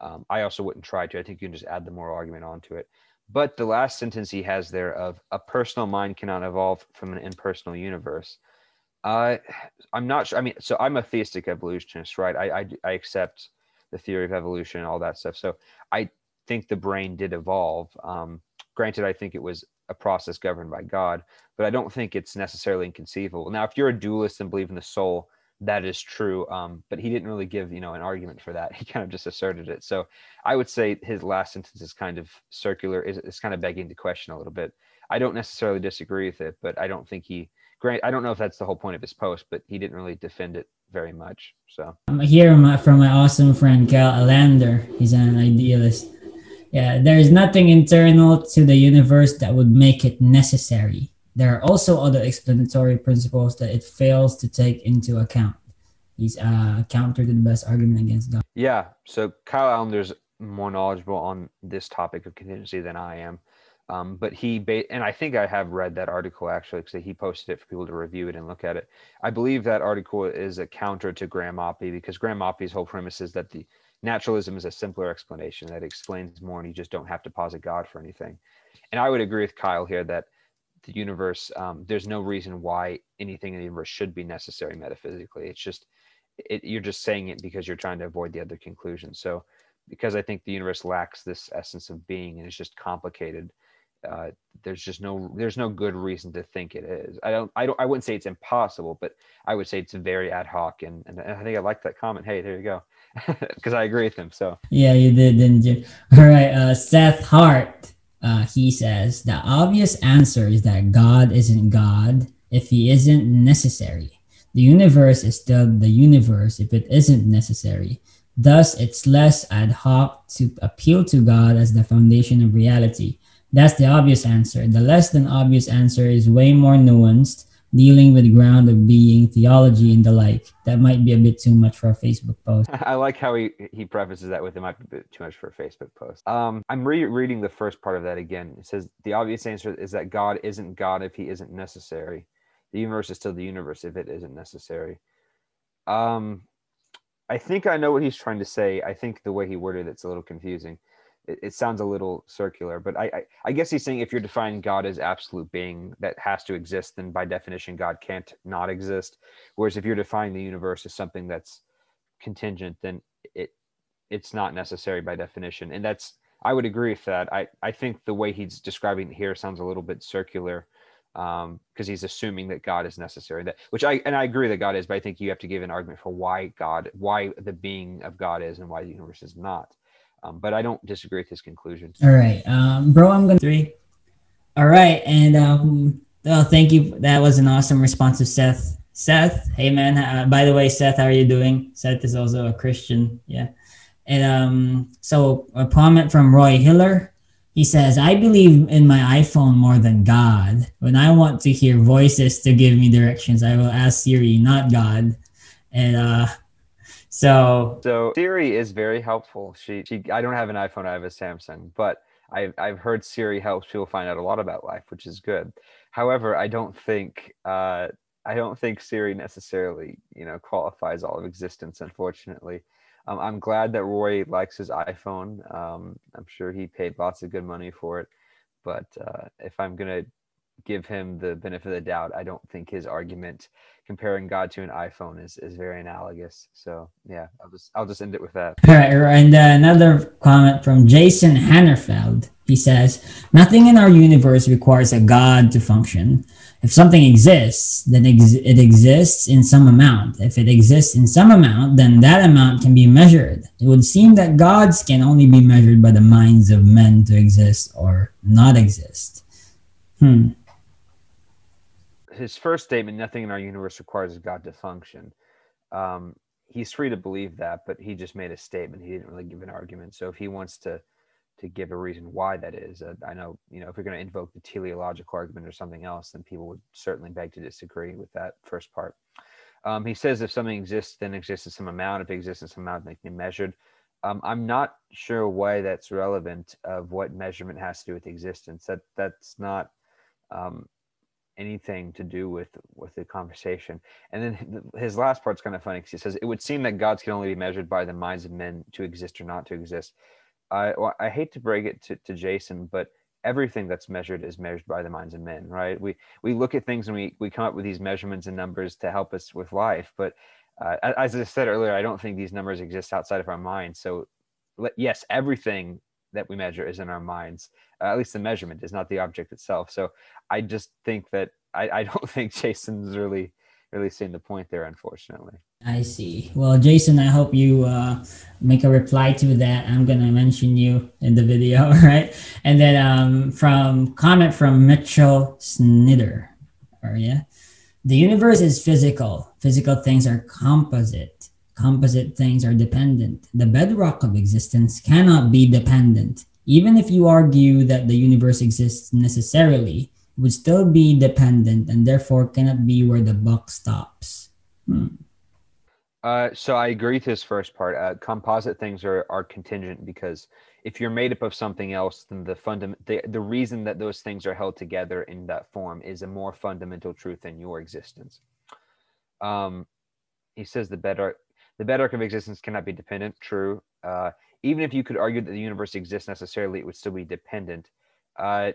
Um, I also wouldn't try to. I think you can just add the moral argument onto it. But the last sentence he has there of a personal mind cannot evolve from an impersonal universe. Uh, I'm not sure. I mean, so I'm a theistic evolutionist, right? I, I, I accept the theory of evolution and all that stuff. So I think the brain did evolve. Um, granted, I think it was a process governed by God, but I don't think it's necessarily inconceivable. Now, if you're a dualist and believe in the soul, that is true. Um, but he didn't really give, you know, an argument for that. He kind of just asserted it. So I would say his last sentence is kind of circular, is, is kind of begging the question a little bit. I don't necessarily disagree with it, but I don't think he, grant, I don't know if that's the whole point of his post, but he didn't really defend it very much. So I'm here from my awesome friend Cal Alander. He's an idealist. Yeah, there is nothing internal to the universe that would make it necessary. There are also other explanatory principles that it fails to take into account. He's uh, counter to the best argument against God. Yeah. So Kyle Allender's more knowledgeable on this topic of contingency than I am. Um, but he ba- and I think I have read that article actually because he posted it for people to review it and look at it. I believe that article is a counter to Graham Oppy because Graham Oppy's whole premise is that the naturalism is a simpler explanation that explains more, and you just don't have to posit God for anything. And I would agree with Kyle here that the universe, um, there's no reason why anything in the universe should be necessary metaphysically. It's just it, you're just saying it because you're trying to avoid the other conclusion. So because I think the universe lacks this essence of being and it's just complicated. Uh, there's just no there's no good reason to think it is. I don't I don't I wouldn't say it's impossible, but I would say it's very ad hoc. And, and I think I like that comment. Hey, there you go, because I agree with him. So yeah, you did, didn't you? All right, uh, Seth Hart. Uh, he says the obvious answer is that God isn't God if He isn't necessary. The universe is still the universe if it isn't necessary. Thus, it's less ad hoc to appeal to God as the foundation of reality. That's the obvious answer. The less than obvious answer is way more nuanced, dealing with the ground of being, theology, and the like. That might be a bit too much for a Facebook post. I like how he, he prefaces that with it might be a bit too much for a Facebook post. Um, I'm rereading the first part of that again. It says the obvious answer is that God isn't God if he isn't necessary. The universe is still the universe if it isn't necessary. Um, I think I know what he's trying to say. I think the way he worded it's a little confusing. It, it sounds a little circular, but I, I, I guess he's saying if you're defining God as absolute being that has to exist, then by definition God can't not exist. Whereas if you're defining the universe as something that's contingent, then it it's not necessary by definition. And that's I would agree with that. I, I think the way he's describing here sounds a little bit circular because um, he's assuming that God is necessary. That which I and I agree that God is, but I think you have to give an argument for why God, why the being of God is, and why the universe is not. Um, but I don't disagree with his conclusion. All right, um, bro, I'm going to three. All right, and um, oh, thank you. That was an awesome response to Seth. Seth, hey man. Uh, by the way, Seth, how are you doing? Seth is also a Christian. Yeah. And um, so a comment from Roy Hiller. He says, I believe in my iPhone more than God. When I want to hear voices to give me directions, I will ask Siri, not God. And uh, so So Siri is very helpful. She she I don't have an iPhone, I have a Samsung, but I've I've heard Siri helps people find out a lot about life, which is good. However, I don't think uh I don't think Siri necessarily, you know, qualifies all of existence, unfortunately. Um, I'm glad that Roy likes his iPhone. Um, I'm sure he paid lots of good money for it. But uh, if I'm going to give him the benefit of the doubt, I don't think his argument comparing God to an iPhone is, is very analogous. So yeah, I'll just I'll just end it with that. All right, and uh, another comment from Jason Hannerfeld. He says, "Nothing in our universe requires a God to function if something exists, then ex- it exists in some amount. If it exists in some amount, then that amount can be measured. It would seem that gods can only be measured by the minds of men to exist or not exist. Hmm. His first statement, nothing in our universe requires God to function. Um, he's free to believe that, but he just made a statement. He didn't really give an argument. So if he wants to to give a reason why that is. Uh, I know, you know, if you're going to invoke the teleological argument or something else, then people would certainly beg to disagree with that first part. Um, he says if something exists, then exists in some amount. If it exists in some amount, then it can be measured. Um, I'm not sure why that's relevant of what measurement has to do with existence. That that's not um, anything to do with with the conversation. And then his last part's kind of funny because he says it would seem that gods can only be measured by the minds of men to exist or not to exist. I I hate to break it to, to Jason, but everything that's measured is measured by the minds of men, right? We we look at things and we we come up with these measurements and numbers to help us with life, but uh, as I said earlier, I don't think these numbers exist outside of our minds. So yes, everything that we measure is in our minds. Uh, at least the measurement is not the object itself. So I just think that I, I don't think Jason's really really seeing the point there, unfortunately. I see. Well, Jason, I hope you uh, make a reply to that. I'm gonna mention you in the video, right? And then um, from comment from Mitchell Snider, or yeah, the universe is physical. Physical things are composite. Composite things are dependent. The bedrock of existence cannot be dependent. Even if you argue that the universe exists necessarily, it would still be dependent and therefore cannot be where the buck stops. Hmm. Uh, so I agree with his first part. Uh, composite things are are contingent because if you're made up of something else, then the fundament the, the reason that those things are held together in that form is a more fundamental truth than your existence. Um, he says the bedrock the bedrock of existence cannot be dependent. True. Uh, even if you could argue that the universe exists necessarily, it would still be dependent. Uh,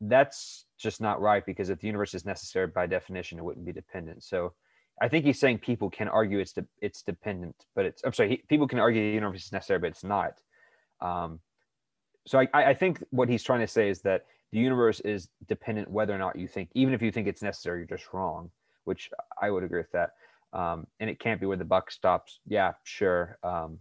that's just not right because if the universe is necessary by definition, it wouldn't be dependent. So I think he's saying people can argue it's de- it's dependent, but it's I'm sorry, he, people can argue the universe is necessary, but it's not. Um, so I, I think what he's trying to say is that the universe is dependent whether or not you think, even if you think it's necessary, you're just wrong, which I would agree with that. Um, and it can't be where the buck stops. Yeah, sure. Um,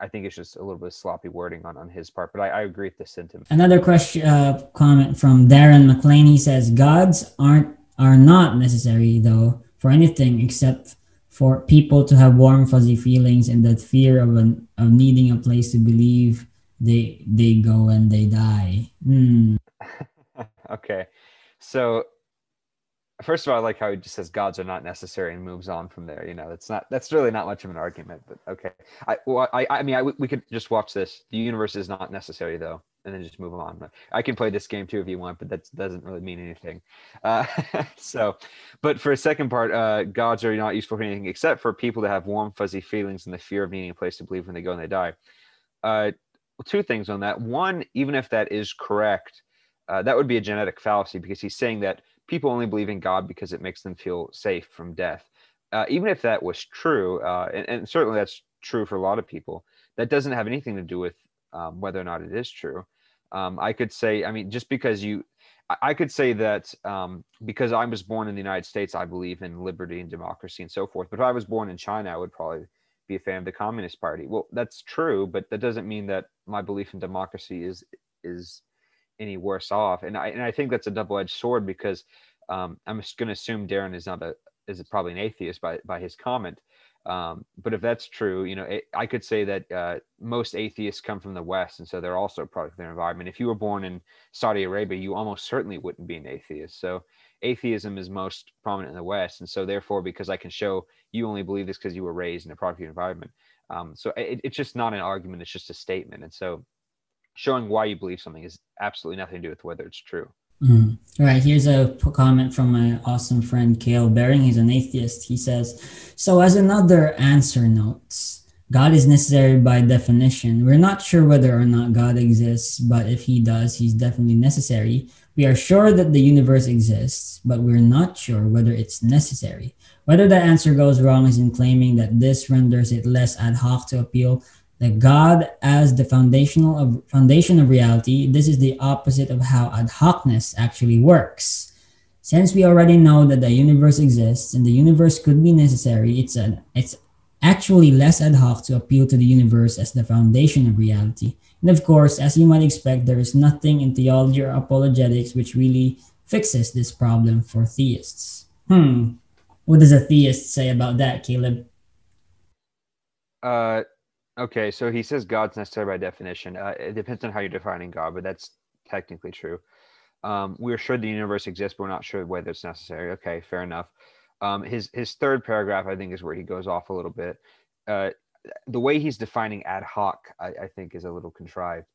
I think it's just a little bit of sloppy wording on, on his part, but I, I agree with the sentiment. Another question, uh, comment from Darren McLean. He says, "Gods aren't are not necessary though for anything except for people to have warm fuzzy feelings and that fear of an, of needing a place to believe they they go and they die hmm. okay so first of all i like how he just says gods are not necessary and moves on from there you know that's not that's really not much of an argument but okay i well, i i mean I, we could just watch this the universe is not necessary though and then just move on. I can play this game too if you want, but that doesn't really mean anything. Uh, so, but for a second part, uh, gods are not useful for anything except for people to have warm, fuzzy feelings and the fear of needing a place to believe when they go and they die. Uh, two things on that. One, even if that is correct, uh, that would be a genetic fallacy because he's saying that people only believe in God because it makes them feel safe from death. Uh, even if that was true, uh, and, and certainly that's true for a lot of people, that doesn't have anything to do with um, whether or not it is true. Um, I could say, I mean, just because you, I could say that um, because I was born in the United States, I believe in liberty and democracy and so forth. But if I was born in China, I would probably be a fan of the Communist Party. Well, that's true, but that doesn't mean that my belief in democracy is is any worse off. And I and I think that's a double edged sword because um, I'm just going to assume Darren is not a is probably an atheist by by his comment. Um, but if that's true, you know, it, I could say that uh, most atheists come from the West, and so they're also a product of their environment. If you were born in Saudi Arabia, you almost certainly wouldn't be an atheist. So atheism is most prominent in the West, and so therefore, because I can show you only believe this because you were raised in a product of your environment, um, so it, it's just not an argument; it's just a statement. And so, showing why you believe something is absolutely nothing to do with whether it's true. Mm. All right, here's a comment from my awesome friend Kale Bering. He's an atheist. He says, So, as another answer notes, God is necessary by definition. We're not sure whether or not God exists, but if he does, he's definitely necessary. We are sure that the universe exists, but we're not sure whether it's necessary. Whether the answer goes wrong is in claiming that this renders it less ad hoc to appeal that God as the foundational of foundation of reality, this is the opposite of how ad hocness actually works. Since we already know that the universe exists and the universe could be necessary, it's an it's actually less ad hoc to appeal to the universe as the foundation of reality. And of course, as you might expect, there is nothing in theology or apologetics which really fixes this problem for theists. Hmm. What does a theist say about that, Caleb? Uh, Okay, so he says God's necessary by definition. Uh, it depends on how you're defining God, but that's technically true. Um, we're sure the universe exists, but we're not sure whether it's necessary. Okay, fair enough. Um, his his third paragraph, I think, is where he goes off a little bit. Uh, the way he's defining ad hoc, I, I think, is a little contrived.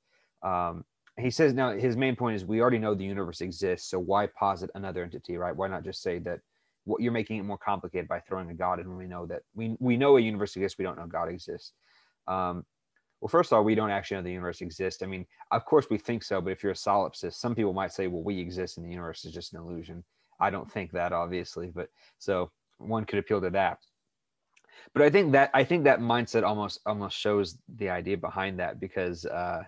Um, he says now his main point is we already know the universe exists, so why posit another entity, right? Why not just say that what you're making it more complicated by throwing a God in when we know that we we know a universe exists, we don't know God exists. Um, well, first of all, we don't actually know the universe exists. I mean, of course we think so, but if you're a solipsist, some people might say, well, we exist and the universe is just an illusion. I don't think that, obviously, but so one could appeal to that. But I think that I think that mindset almost almost shows the idea behind that because uh,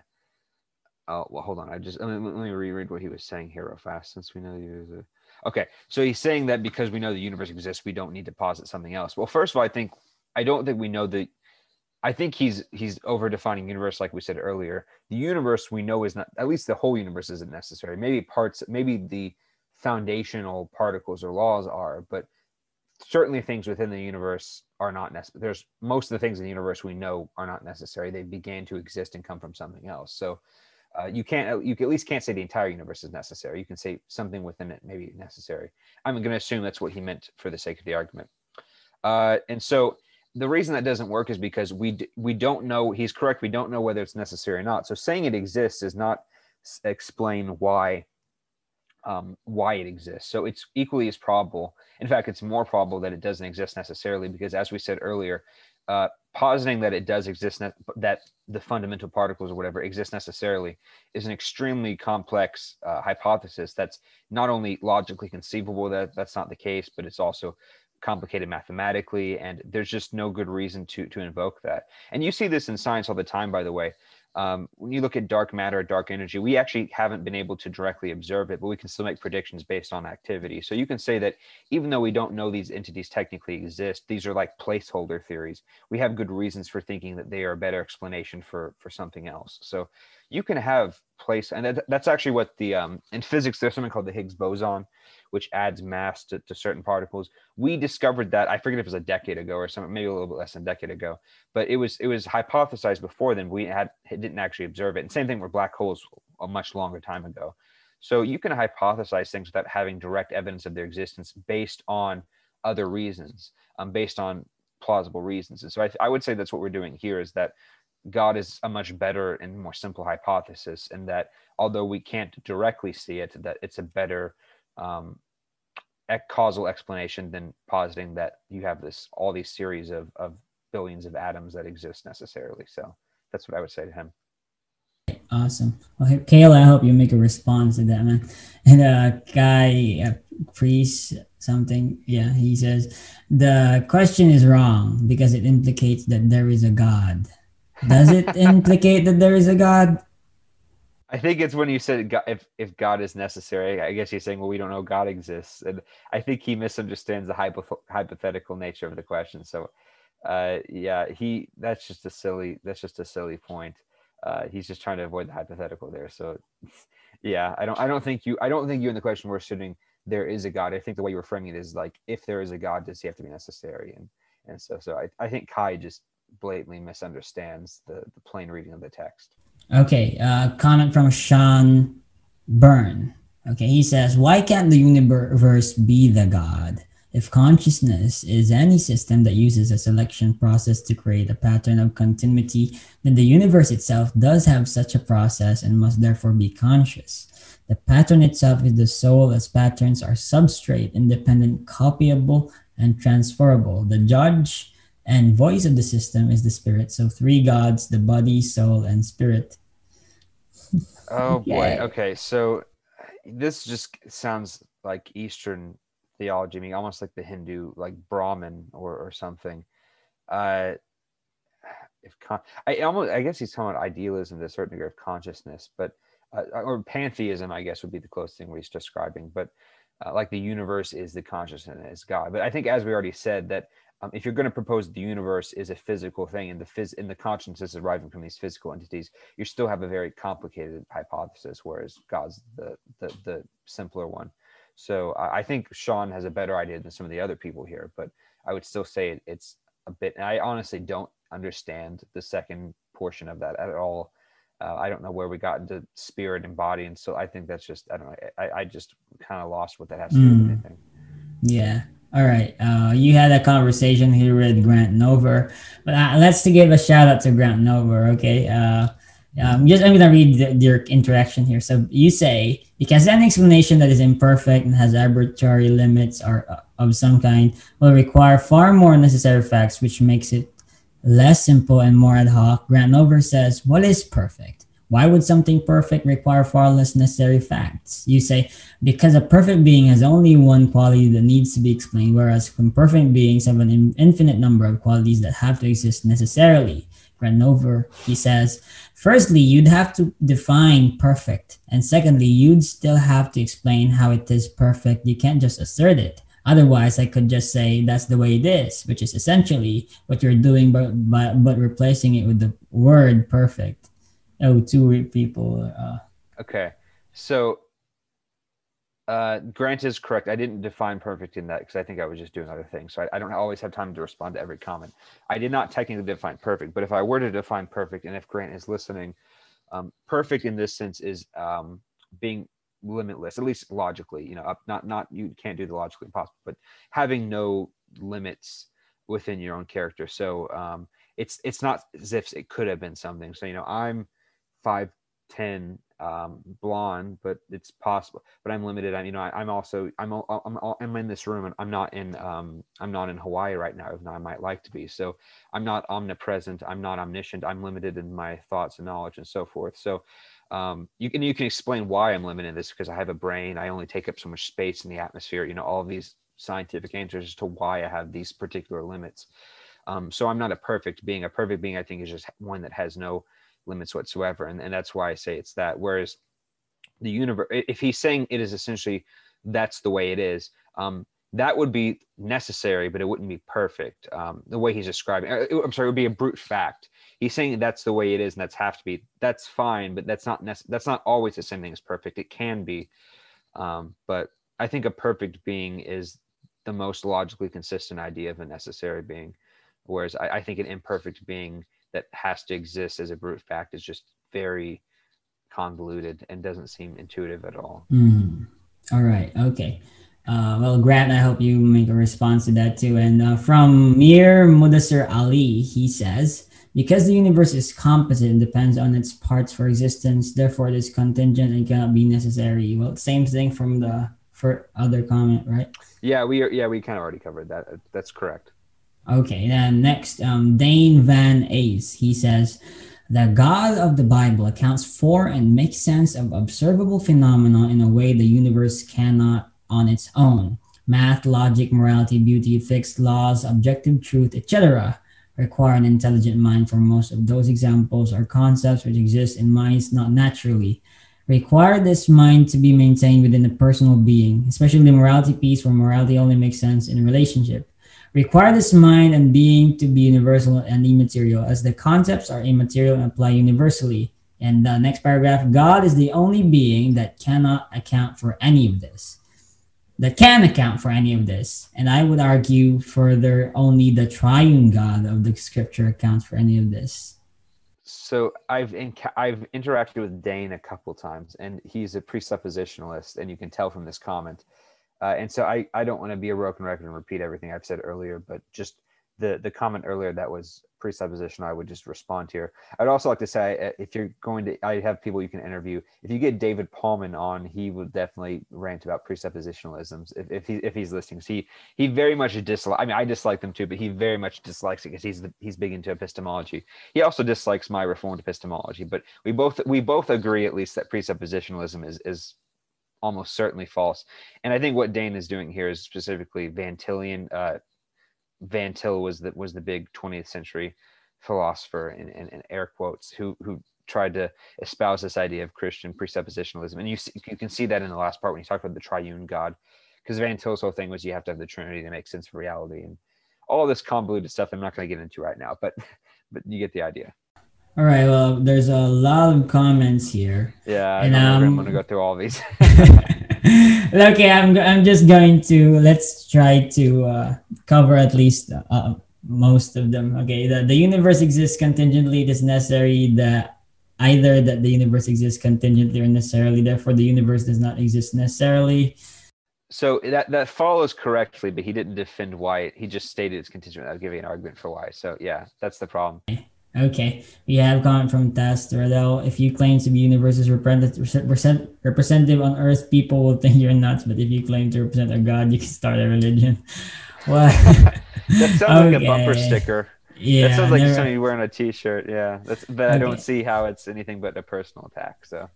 oh well, hold on, I just let me, let me reread what he was saying here real fast since we know you. Okay, so he's saying that because we know the universe exists, we don't need to posit something else. Well, first of all, I think I don't think we know the I think he's he's over defining universe like we said earlier. The universe we know is not at least the whole universe isn't necessary. Maybe parts, maybe the foundational particles or laws are, but certainly things within the universe are not necessary. There's most of the things in the universe we know are not necessary. They began to exist and come from something else. So uh, you can't you at least can't say the entire universe is necessary. You can say something within it maybe necessary. I'm going to assume that's what he meant for the sake of the argument. Uh, and so the reason that doesn't work is because we we don't know he's correct we don't know whether it's necessary or not. So saying it exists does not explain why um, why it exists. So it's equally as probable in fact it's more probable that it doesn't exist necessarily because as we said earlier uh, positing that it does exist ne- that the fundamental particles or whatever exist necessarily is an extremely complex uh, hypothesis that's not only logically conceivable that that's not the case but it's also complicated mathematically and there's just no good reason to to invoke that. And you see this in science all the time by the way. Um, when you look at dark matter dark energy we actually haven't been able to directly observe it but we can still make predictions based on activity. So you can say that even though we don't know these entities technically exist these are like placeholder theories. We have good reasons for thinking that they are a better explanation for for something else. So you can have place and that, that's actually what the um, in physics there's something called the higgs boson which adds mass to, to certain particles. We discovered that I forget if it was a decade ago or something, maybe a little bit less than a decade ago, but it was it was hypothesized before then. We had didn't actually observe it. And same thing with black holes a much longer time ago. So you can hypothesize things without having direct evidence of their existence based on other reasons, um, based on plausible reasons. And so I, I would say that's what we're doing here is that God is a much better and more simple hypothesis, and that although we can't directly see it, that it's a better um, causal explanation than positing that you have this all these series of, of billions of atoms that exist necessarily. So that's what I would say to him. Awesome. Well, Kayla, I hope you make a response to that, man. And uh, guy, a priest, something, yeah, he says the question is wrong because it implicates that there is a God. Does it implicate that there is a God? I think it's when you said God, if if God is necessary. I guess he's saying, well, we don't know God exists, and I think he misunderstands the hypo- hypothetical nature of the question. So, uh, yeah, he that's just a silly that's just a silly point. Uh, he's just trying to avoid the hypothetical there. So, yeah, I don't I don't think you I don't think you in the question were assuming there is a God. I think the way you were framing it is like if there is a God, does he have to be necessary? And and so so I, I think Kai just blatantly misunderstands the the plain reading of the text. Okay, uh, comment from Sean Byrne. Okay, he says, Why can't the universe be the God? If consciousness is any system that uses a selection process to create a pattern of continuity, then the universe itself does have such a process and must therefore be conscious. The pattern itself is the soul, as patterns are substrate, independent, copyable, and transferable. The judge and voice of the system is the spirit. So three gods, the body, soul, and spirit. Oh boy. Okay. So this just sounds like Eastern theology, I mean, almost like the Hindu, like Brahman or, or something. Uh, if con- I almost, I guess he's talking about idealism to a certain degree of consciousness, but uh, or pantheism, I guess, would be the closest thing he's describing. But uh, like the universe is the consciousness is God. But I think, as we already said, that um, if you're going to propose the universe is a physical thing and the phys- and the consciousness is arriving from these physical entities, you still have a very complicated hypothesis, whereas God's the the, the simpler one. So uh, I think Sean has a better idea than some of the other people here, but I would still say it, it's a bit. I honestly don't understand the second portion of that at all. Uh, I don't know where we got into spirit and body, and so I think that's just I don't know. I, I just kind of lost what that has to do with hmm. anything. Yeah, all right. Uh, you had a conversation here with Grant Nover, but uh, let's to give a shout out to Grant Nover. Okay. Uh, um, just I'm gonna read the, your interaction here. So you say because any explanation that is imperfect and has arbitrary limits or uh, of some kind will require far more necessary facts, which makes it less simple and more ad hoc. Grant Nover says, "What is perfect?" Why would something perfect require far less necessary facts? You say, because a perfect being has only one quality that needs to be explained, whereas imperfect beings have an infinite number of qualities that have to exist necessarily. Grant Nover, he says, firstly, you'd have to define perfect. And secondly, you'd still have to explain how it is perfect. You can't just assert it. Otherwise, I could just say that's the way it is, which is essentially what you're doing, but, but, but replacing it with the word perfect. Oh, two people. Uh, okay, so uh, Grant is correct. I didn't define perfect in that because I think I was just doing other things. So I, I, don't always have time to respond to every comment. I did not technically define perfect, but if I were to define perfect, and if Grant is listening, um, perfect in this sense is um, being limitless, at least logically. You know, up, not not you can't do the logically impossible, but having no limits within your own character. So um, it's it's not as if it could have been something. So you know, I'm five ten, um, blonde, but it's possible. But I'm limited. I you know I, am also I'm I'm I'm in this room and I'm not in um, I'm not in Hawaii right now. Even though I might like to be. So I'm not omnipresent. I'm not omniscient. I'm limited in my thoughts and knowledge and so forth. So um, you can you can explain why I'm limited in this because I have a brain. I only take up so much space in the atmosphere. You know all these scientific answers as to why I have these particular limits. Um, so I'm not a perfect being. A perfect being, I think, is just one that has no limits whatsoever, and, and that's why I say it's that. Whereas the universe, if he's saying it is essentially that's the way it is, um, that would be necessary, but it wouldn't be perfect. Um, the way he's describing, uh, I'm sorry, it would be a brute fact. He's saying that's the way it is, and that's have to be. That's fine, but that's not nece- that's not always the same thing as perfect. It can be, um, but I think a perfect being is the most logically consistent idea of a necessary being. Whereas I, I think an imperfect being that has to exist as a brute fact is just very convoluted and doesn't seem intuitive at all. Mm. All right. Okay. Uh, well, Grant, I hope you make a response to that too. And uh, from Mir Mudassir Ali, he says, because the universe is composite and depends on its parts for existence, therefore it is contingent and cannot be necessary. Well, same thing from the for other comment, right? Yeah, we are. Yeah, we kind of already covered that. That's correct. Okay, then next, um, Dane Van Ace. He says, the God of the Bible accounts for and makes sense of observable phenomena in a way the universe cannot on its own. Math, logic, morality, beauty, fixed laws, objective truth, etc. require an intelligent mind for most of those examples are concepts which exist in minds not naturally require this mind to be maintained within a personal being, especially the morality piece where morality only makes sense in a relationship. Require this mind and being to be universal and immaterial, as the concepts are immaterial and apply universally. And the next paragraph God is the only being that cannot account for any of this, that can account for any of this. And I would argue further, only the triune God of the scripture accounts for any of this so I've I've interacted with Dane a couple times, and he's a presuppositionalist, and you can tell from this comment. Uh, and so I, I don't want to be a broken record and repeat everything I've said earlier, but just the the comment earlier that was presuppositional, I would just respond here. I'd also like to say uh, if you're going to, I have people you can interview. If you get David Palman on, he would definitely rant about presuppositionalisms if, if he if he's listening. So he he very much dislike. I mean, I dislike them too, but he very much dislikes it because he's he's big into epistemology. He also dislikes my reformed epistemology, but we both we both agree at least that presuppositionalism is is almost certainly false. And I think what Dane is doing here is specifically Van Tillian. Uh, Van Til was the was the big 20th century philosopher in, in, in, air quotes who who tried to espouse this idea of Christian presuppositionalism, and you see, you can see that in the last part when he talked about the triune God, because Van Til's whole thing was you have to have the Trinity to make sense of reality, and all this convoluted stuff. I'm not going to get into right now, but but you get the idea. All right. Well, there's a lot of comments here. Yeah, and um, I'm to go through all these. okay, I'm I'm just going to let's try to uh, cover at least uh, most of them. Okay, the, the universe exists contingently. It is necessary that either that the universe exists contingently or necessarily. Therefore, the universe does not exist necessarily. So that that follows correctly, but he didn't defend why. He just stated it's contingent without giving an argument for why. So yeah, that's the problem. Okay. Okay, we have comment from Taster. Though, if you claim to be universe's representative representative on Earth, people will think you're nuts. But if you claim to represent a god, you can start a religion. What? that sounds okay. like a bumper sticker. Yeah, that sounds like never... somebody wearing a T-shirt. Yeah, that's. But okay. I don't see how it's anything but a personal attack. So.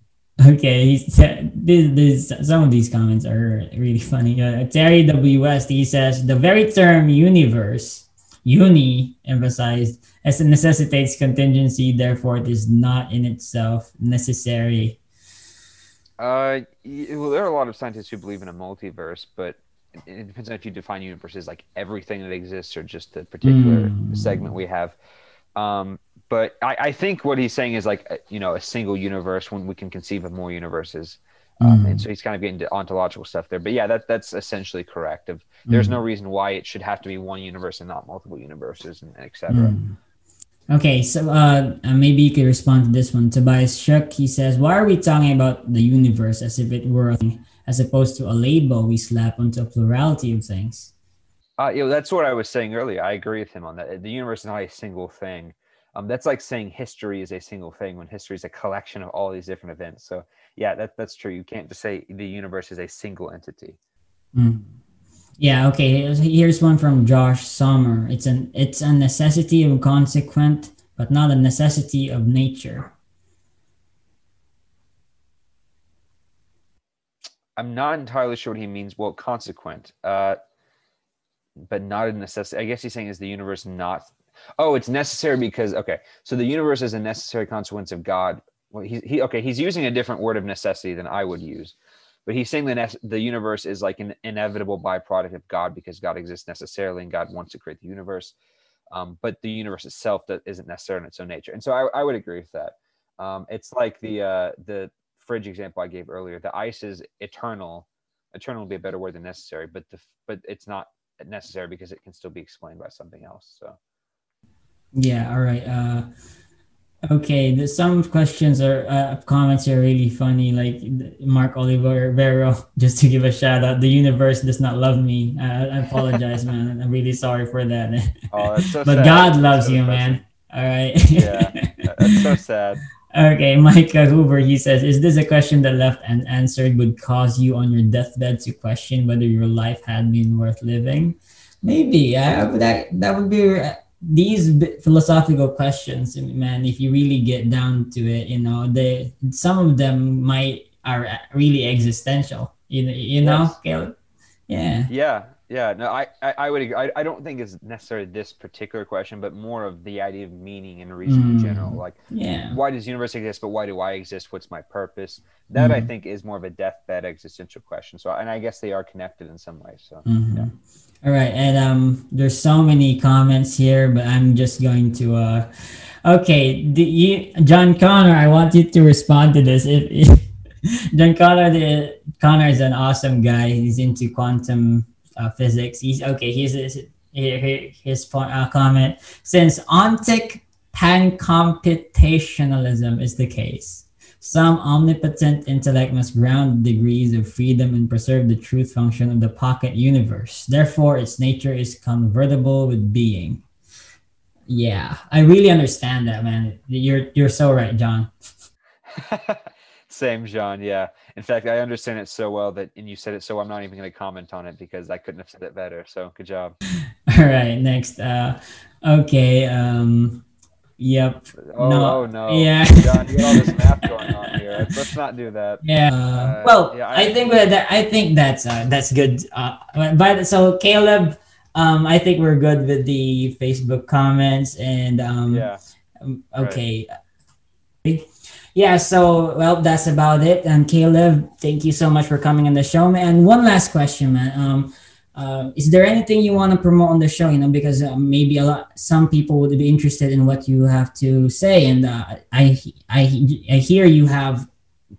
Okay, this, this, some of these comments are really funny. Uh, Terry W. West he says the very term universe uni emphasized as it necessitates contingency therefore it is not in itself necessary. Uh well there are a lot of scientists who believe in a multiverse but it depends on if you define universe as like everything that exists or just the particular mm. segment we have. Um but I, I think what he's saying is like you know a single universe when we can conceive of more universes um, mm. And so he's kind of getting to ontological stuff there. But yeah, that that's essentially correct. Of there's mm. no reason why it should have to be one universe and not multiple universes, and etc. Mm. Okay, so uh, uh, maybe you could respond to this one. Tobias Shuck, he says, "Why are we talking about the universe as if it were a thing, as opposed to a label we slap onto a plurality of things?" Uh, you know, that's what I was saying earlier. I agree with him on that. The universe is not a single thing. Um, that's like saying history is a single thing when history is a collection of all these different events. So yeah, that, that's true. You can't just say the universe is a single entity. Mm. Yeah. Okay. Here's one from Josh Sommer. It's an it's a necessity of consequent, but not a necessity of nature. I'm not entirely sure what he means. Well, consequent, uh, but not a necessity. I guess he's saying is the universe not. Oh, it's necessary because okay. So the universe is a necessary consequence of God. Well, he, okay. He's using a different word of necessity than I would use, but he's saying that the universe is like an inevitable byproduct of God because God exists necessarily and God wants to create the universe. Um, but the universe itself that isn't necessary in its own nature. And so I, I would agree with that. Um, it's like the uh, the fridge example I gave earlier, the ice is eternal. Eternal would be a better word than necessary, but the but it's not necessary because it can still be explained by something else. So yeah, all right. Uh okay, the, some questions or uh, comments are really funny. Like Mark Oliver Vero, just to give a shout out. The universe does not love me. Uh, I apologize, man. I'm really sorry for that. Oh, so but sad. God loves so you, man. All right. yeah, that's so sad. Okay, Micah Hoover, he says, Is this a question that left unanswered would cause you on your deathbed to question whether your life had been worth living? Maybe. Uh, that, that would be these philosophical questions, man, if you really get down to it, you know, they some of them might are really existential. You, you know, yes. Caleb? Yeah. Yeah. Yeah, no, I, I, I would agree. I, I don't think it's necessarily this particular question, but more of the idea of meaning and reason mm. in general. Like, yeah, why does the universe exist? But why do I exist? What's my purpose? That mm. I think is more of a deathbed existential question. So, and I guess they are connected in some way. So, mm-hmm. yeah. All right, and um, there's so many comments here, but I'm just going to uh, okay, you, John Connor, I want you to respond to this. If, if John Connor, the Connor is an awesome guy. He's into quantum uh, physics. He's okay. Here's his his uh, comment. Since ontic pancomputationalism is the case, some omnipotent intellect must ground degrees of freedom and preserve the truth function of the pocket universe. Therefore, its nature is convertible with being. Yeah, I really understand that, man. You're you're so right, John. Same, John. Yeah. In fact, I understand it so well that, and you said it so, I'm not even going to comment on it because I couldn't have said it better. So good job. All right. Next. Uh, okay. Um, yep. Oh no. Oh, no. Yeah. John, you got all this math going on here. Let's, not do that. Yeah. Uh, well, yeah, I, I, think that I think that's uh, that's good. Uh, but so Caleb, um, I think we're good with the Facebook comments and um, yeah. Okay. Right yeah, so well, that's about it. And Caleb, thank you so much for coming on the show, man. One last question, man. Um, uh, is there anything you want to promote on the show? You know, because uh, maybe a lot, some people would be interested in what you have to say, and uh, I, I, I hear you have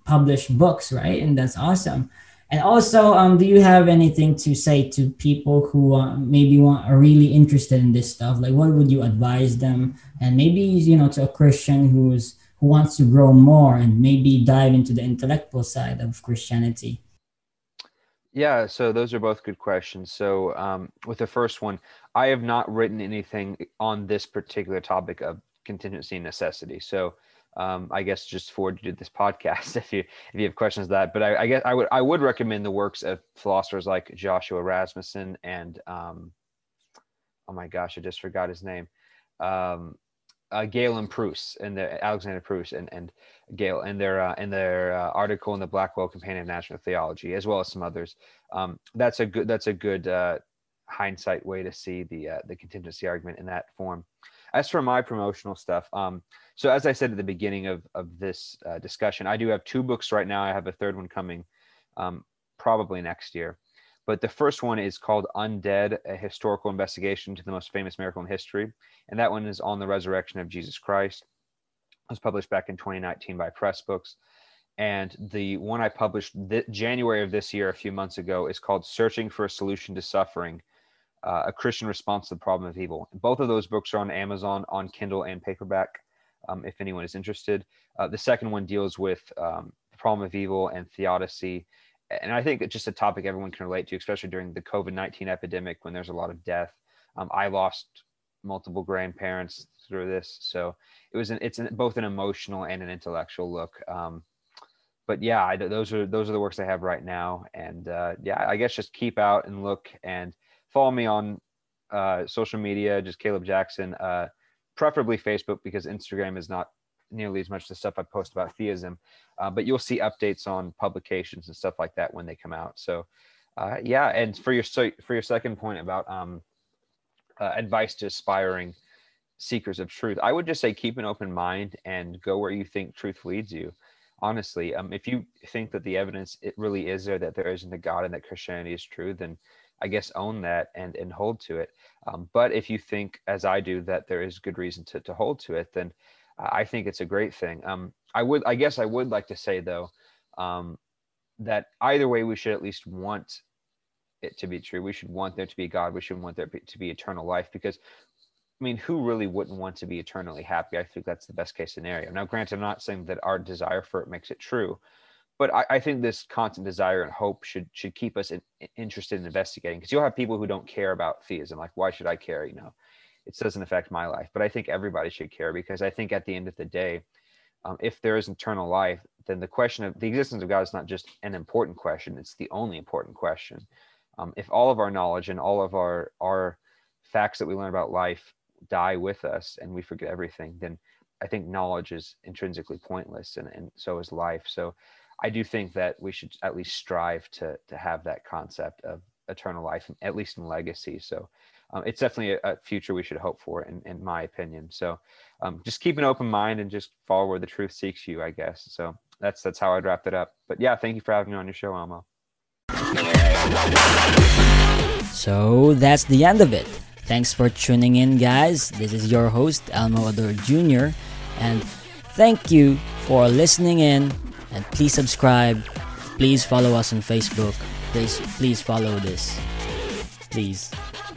published books, right? And that's awesome. And also, um, do you have anything to say to people who uh, maybe want are really interested in this stuff? Like, what would you advise them? And maybe you know, to a Christian who's who wants to grow more and maybe dive into the intellectual side of Christianity? Yeah, so those are both good questions. So, um, with the first one, I have not written anything on this particular topic of contingency necessity. So, um, I guess just forward to this podcast if you if you have questions that. But I, I, guess I would I would recommend the works of philosophers like Joshua Rasmussen and um, oh my gosh, I just forgot his name. Um, uh, Galen Pruss and the Alexander Pruss and and Gale and their uh, in their uh, article in the Blackwell Companion of Natural Theology, as well as some others. Um, that's a good that's a good uh, hindsight way to see the uh, the contingency argument in that form. As for my promotional stuff, um, so as I said at the beginning of of this uh, discussion, I do have two books right now. I have a third one coming, um, probably next year. But the first one is called Undead, a historical investigation to the most famous miracle in history. And that one is on the resurrection of Jesus Christ. It was published back in 2019 by Press Books. And the one I published th- January of this year, a few months ago, is called Searching for a Solution to Suffering uh, A Christian Response to the Problem of Evil. Both of those books are on Amazon, on Kindle and paperback, um, if anyone is interested. Uh, the second one deals with um, the problem of evil and theodicy and I think it's just a topic everyone can relate to, especially during the COVID 19 epidemic when there's a lot of death. Um, I lost multiple grandparents through this. So it was, an, it's an, both an emotional and an intellectual look. Um, but yeah, I, those are, those are the works I have right now. And uh, yeah, I guess just keep out and look and follow me on uh, social media, just Caleb Jackson, uh, preferably Facebook because Instagram is not nearly as much the stuff I post about theism, uh, but you'll see updates on publications and stuff like that when they come out. So, uh, yeah. And for your so for your second point about um, uh, advice to aspiring seekers of truth, I would just say keep an open mind and go where you think truth leads you. Honestly, um, if you think that the evidence it really is there that there isn't a God and that Christianity is true, then I guess own that and and hold to it. Um, but if you think, as I do, that there is good reason to to hold to it, then I think it's a great thing. Um, I would, I guess, I would like to say though, um, that either way, we should at least want it to be true. We should want there to be God. We should want there to be eternal life because, I mean, who really wouldn't want to be eternally happy? I think that's the best case scenario. Now, granted, I'm not saying that our desire for it makes it true, but I, I think this constant desire and hope should should keep us in, interested in investigating. Because you'll have people who don't care about theism, like why should I care? You know, it doesn't affect my life. But I think everybody should care because I think at the end of the day, um, if there is eternal life, then the question of the existence of God is not just an important question; it's the only important question. Um, if all of our knowledge and all of our our facts that we learn about life die with us and we forget everything, then I think knowledge is intrinsically pointless, and, and so is life. So I do think that we should at least strive to to have that concept of eternal life, at least in legacy. So um, it's definitely a, a, future we should hope for, in, in my opinion. So um, just keep an open mind and just follow where the truth seeks you, I guess. So that's that's how I'd wrap it up. But yeah, thank you for having me on your show, Elmo. So that's the end of it. Thanks for tuning in, guys. This is your host, Elmo Ador Jr., and thank you for listening in. And please subscribe. Please follow us on Facebook. Please, please follow this. Please.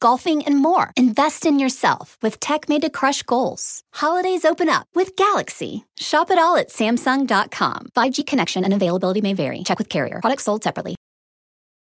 golfing, and more. Invest in yourself with tech made to crush goals. Holidays open up with Galaxy. Shop it all at Samsung.com. 5G connection and availability may vary. Check with carrier. Products sold separately.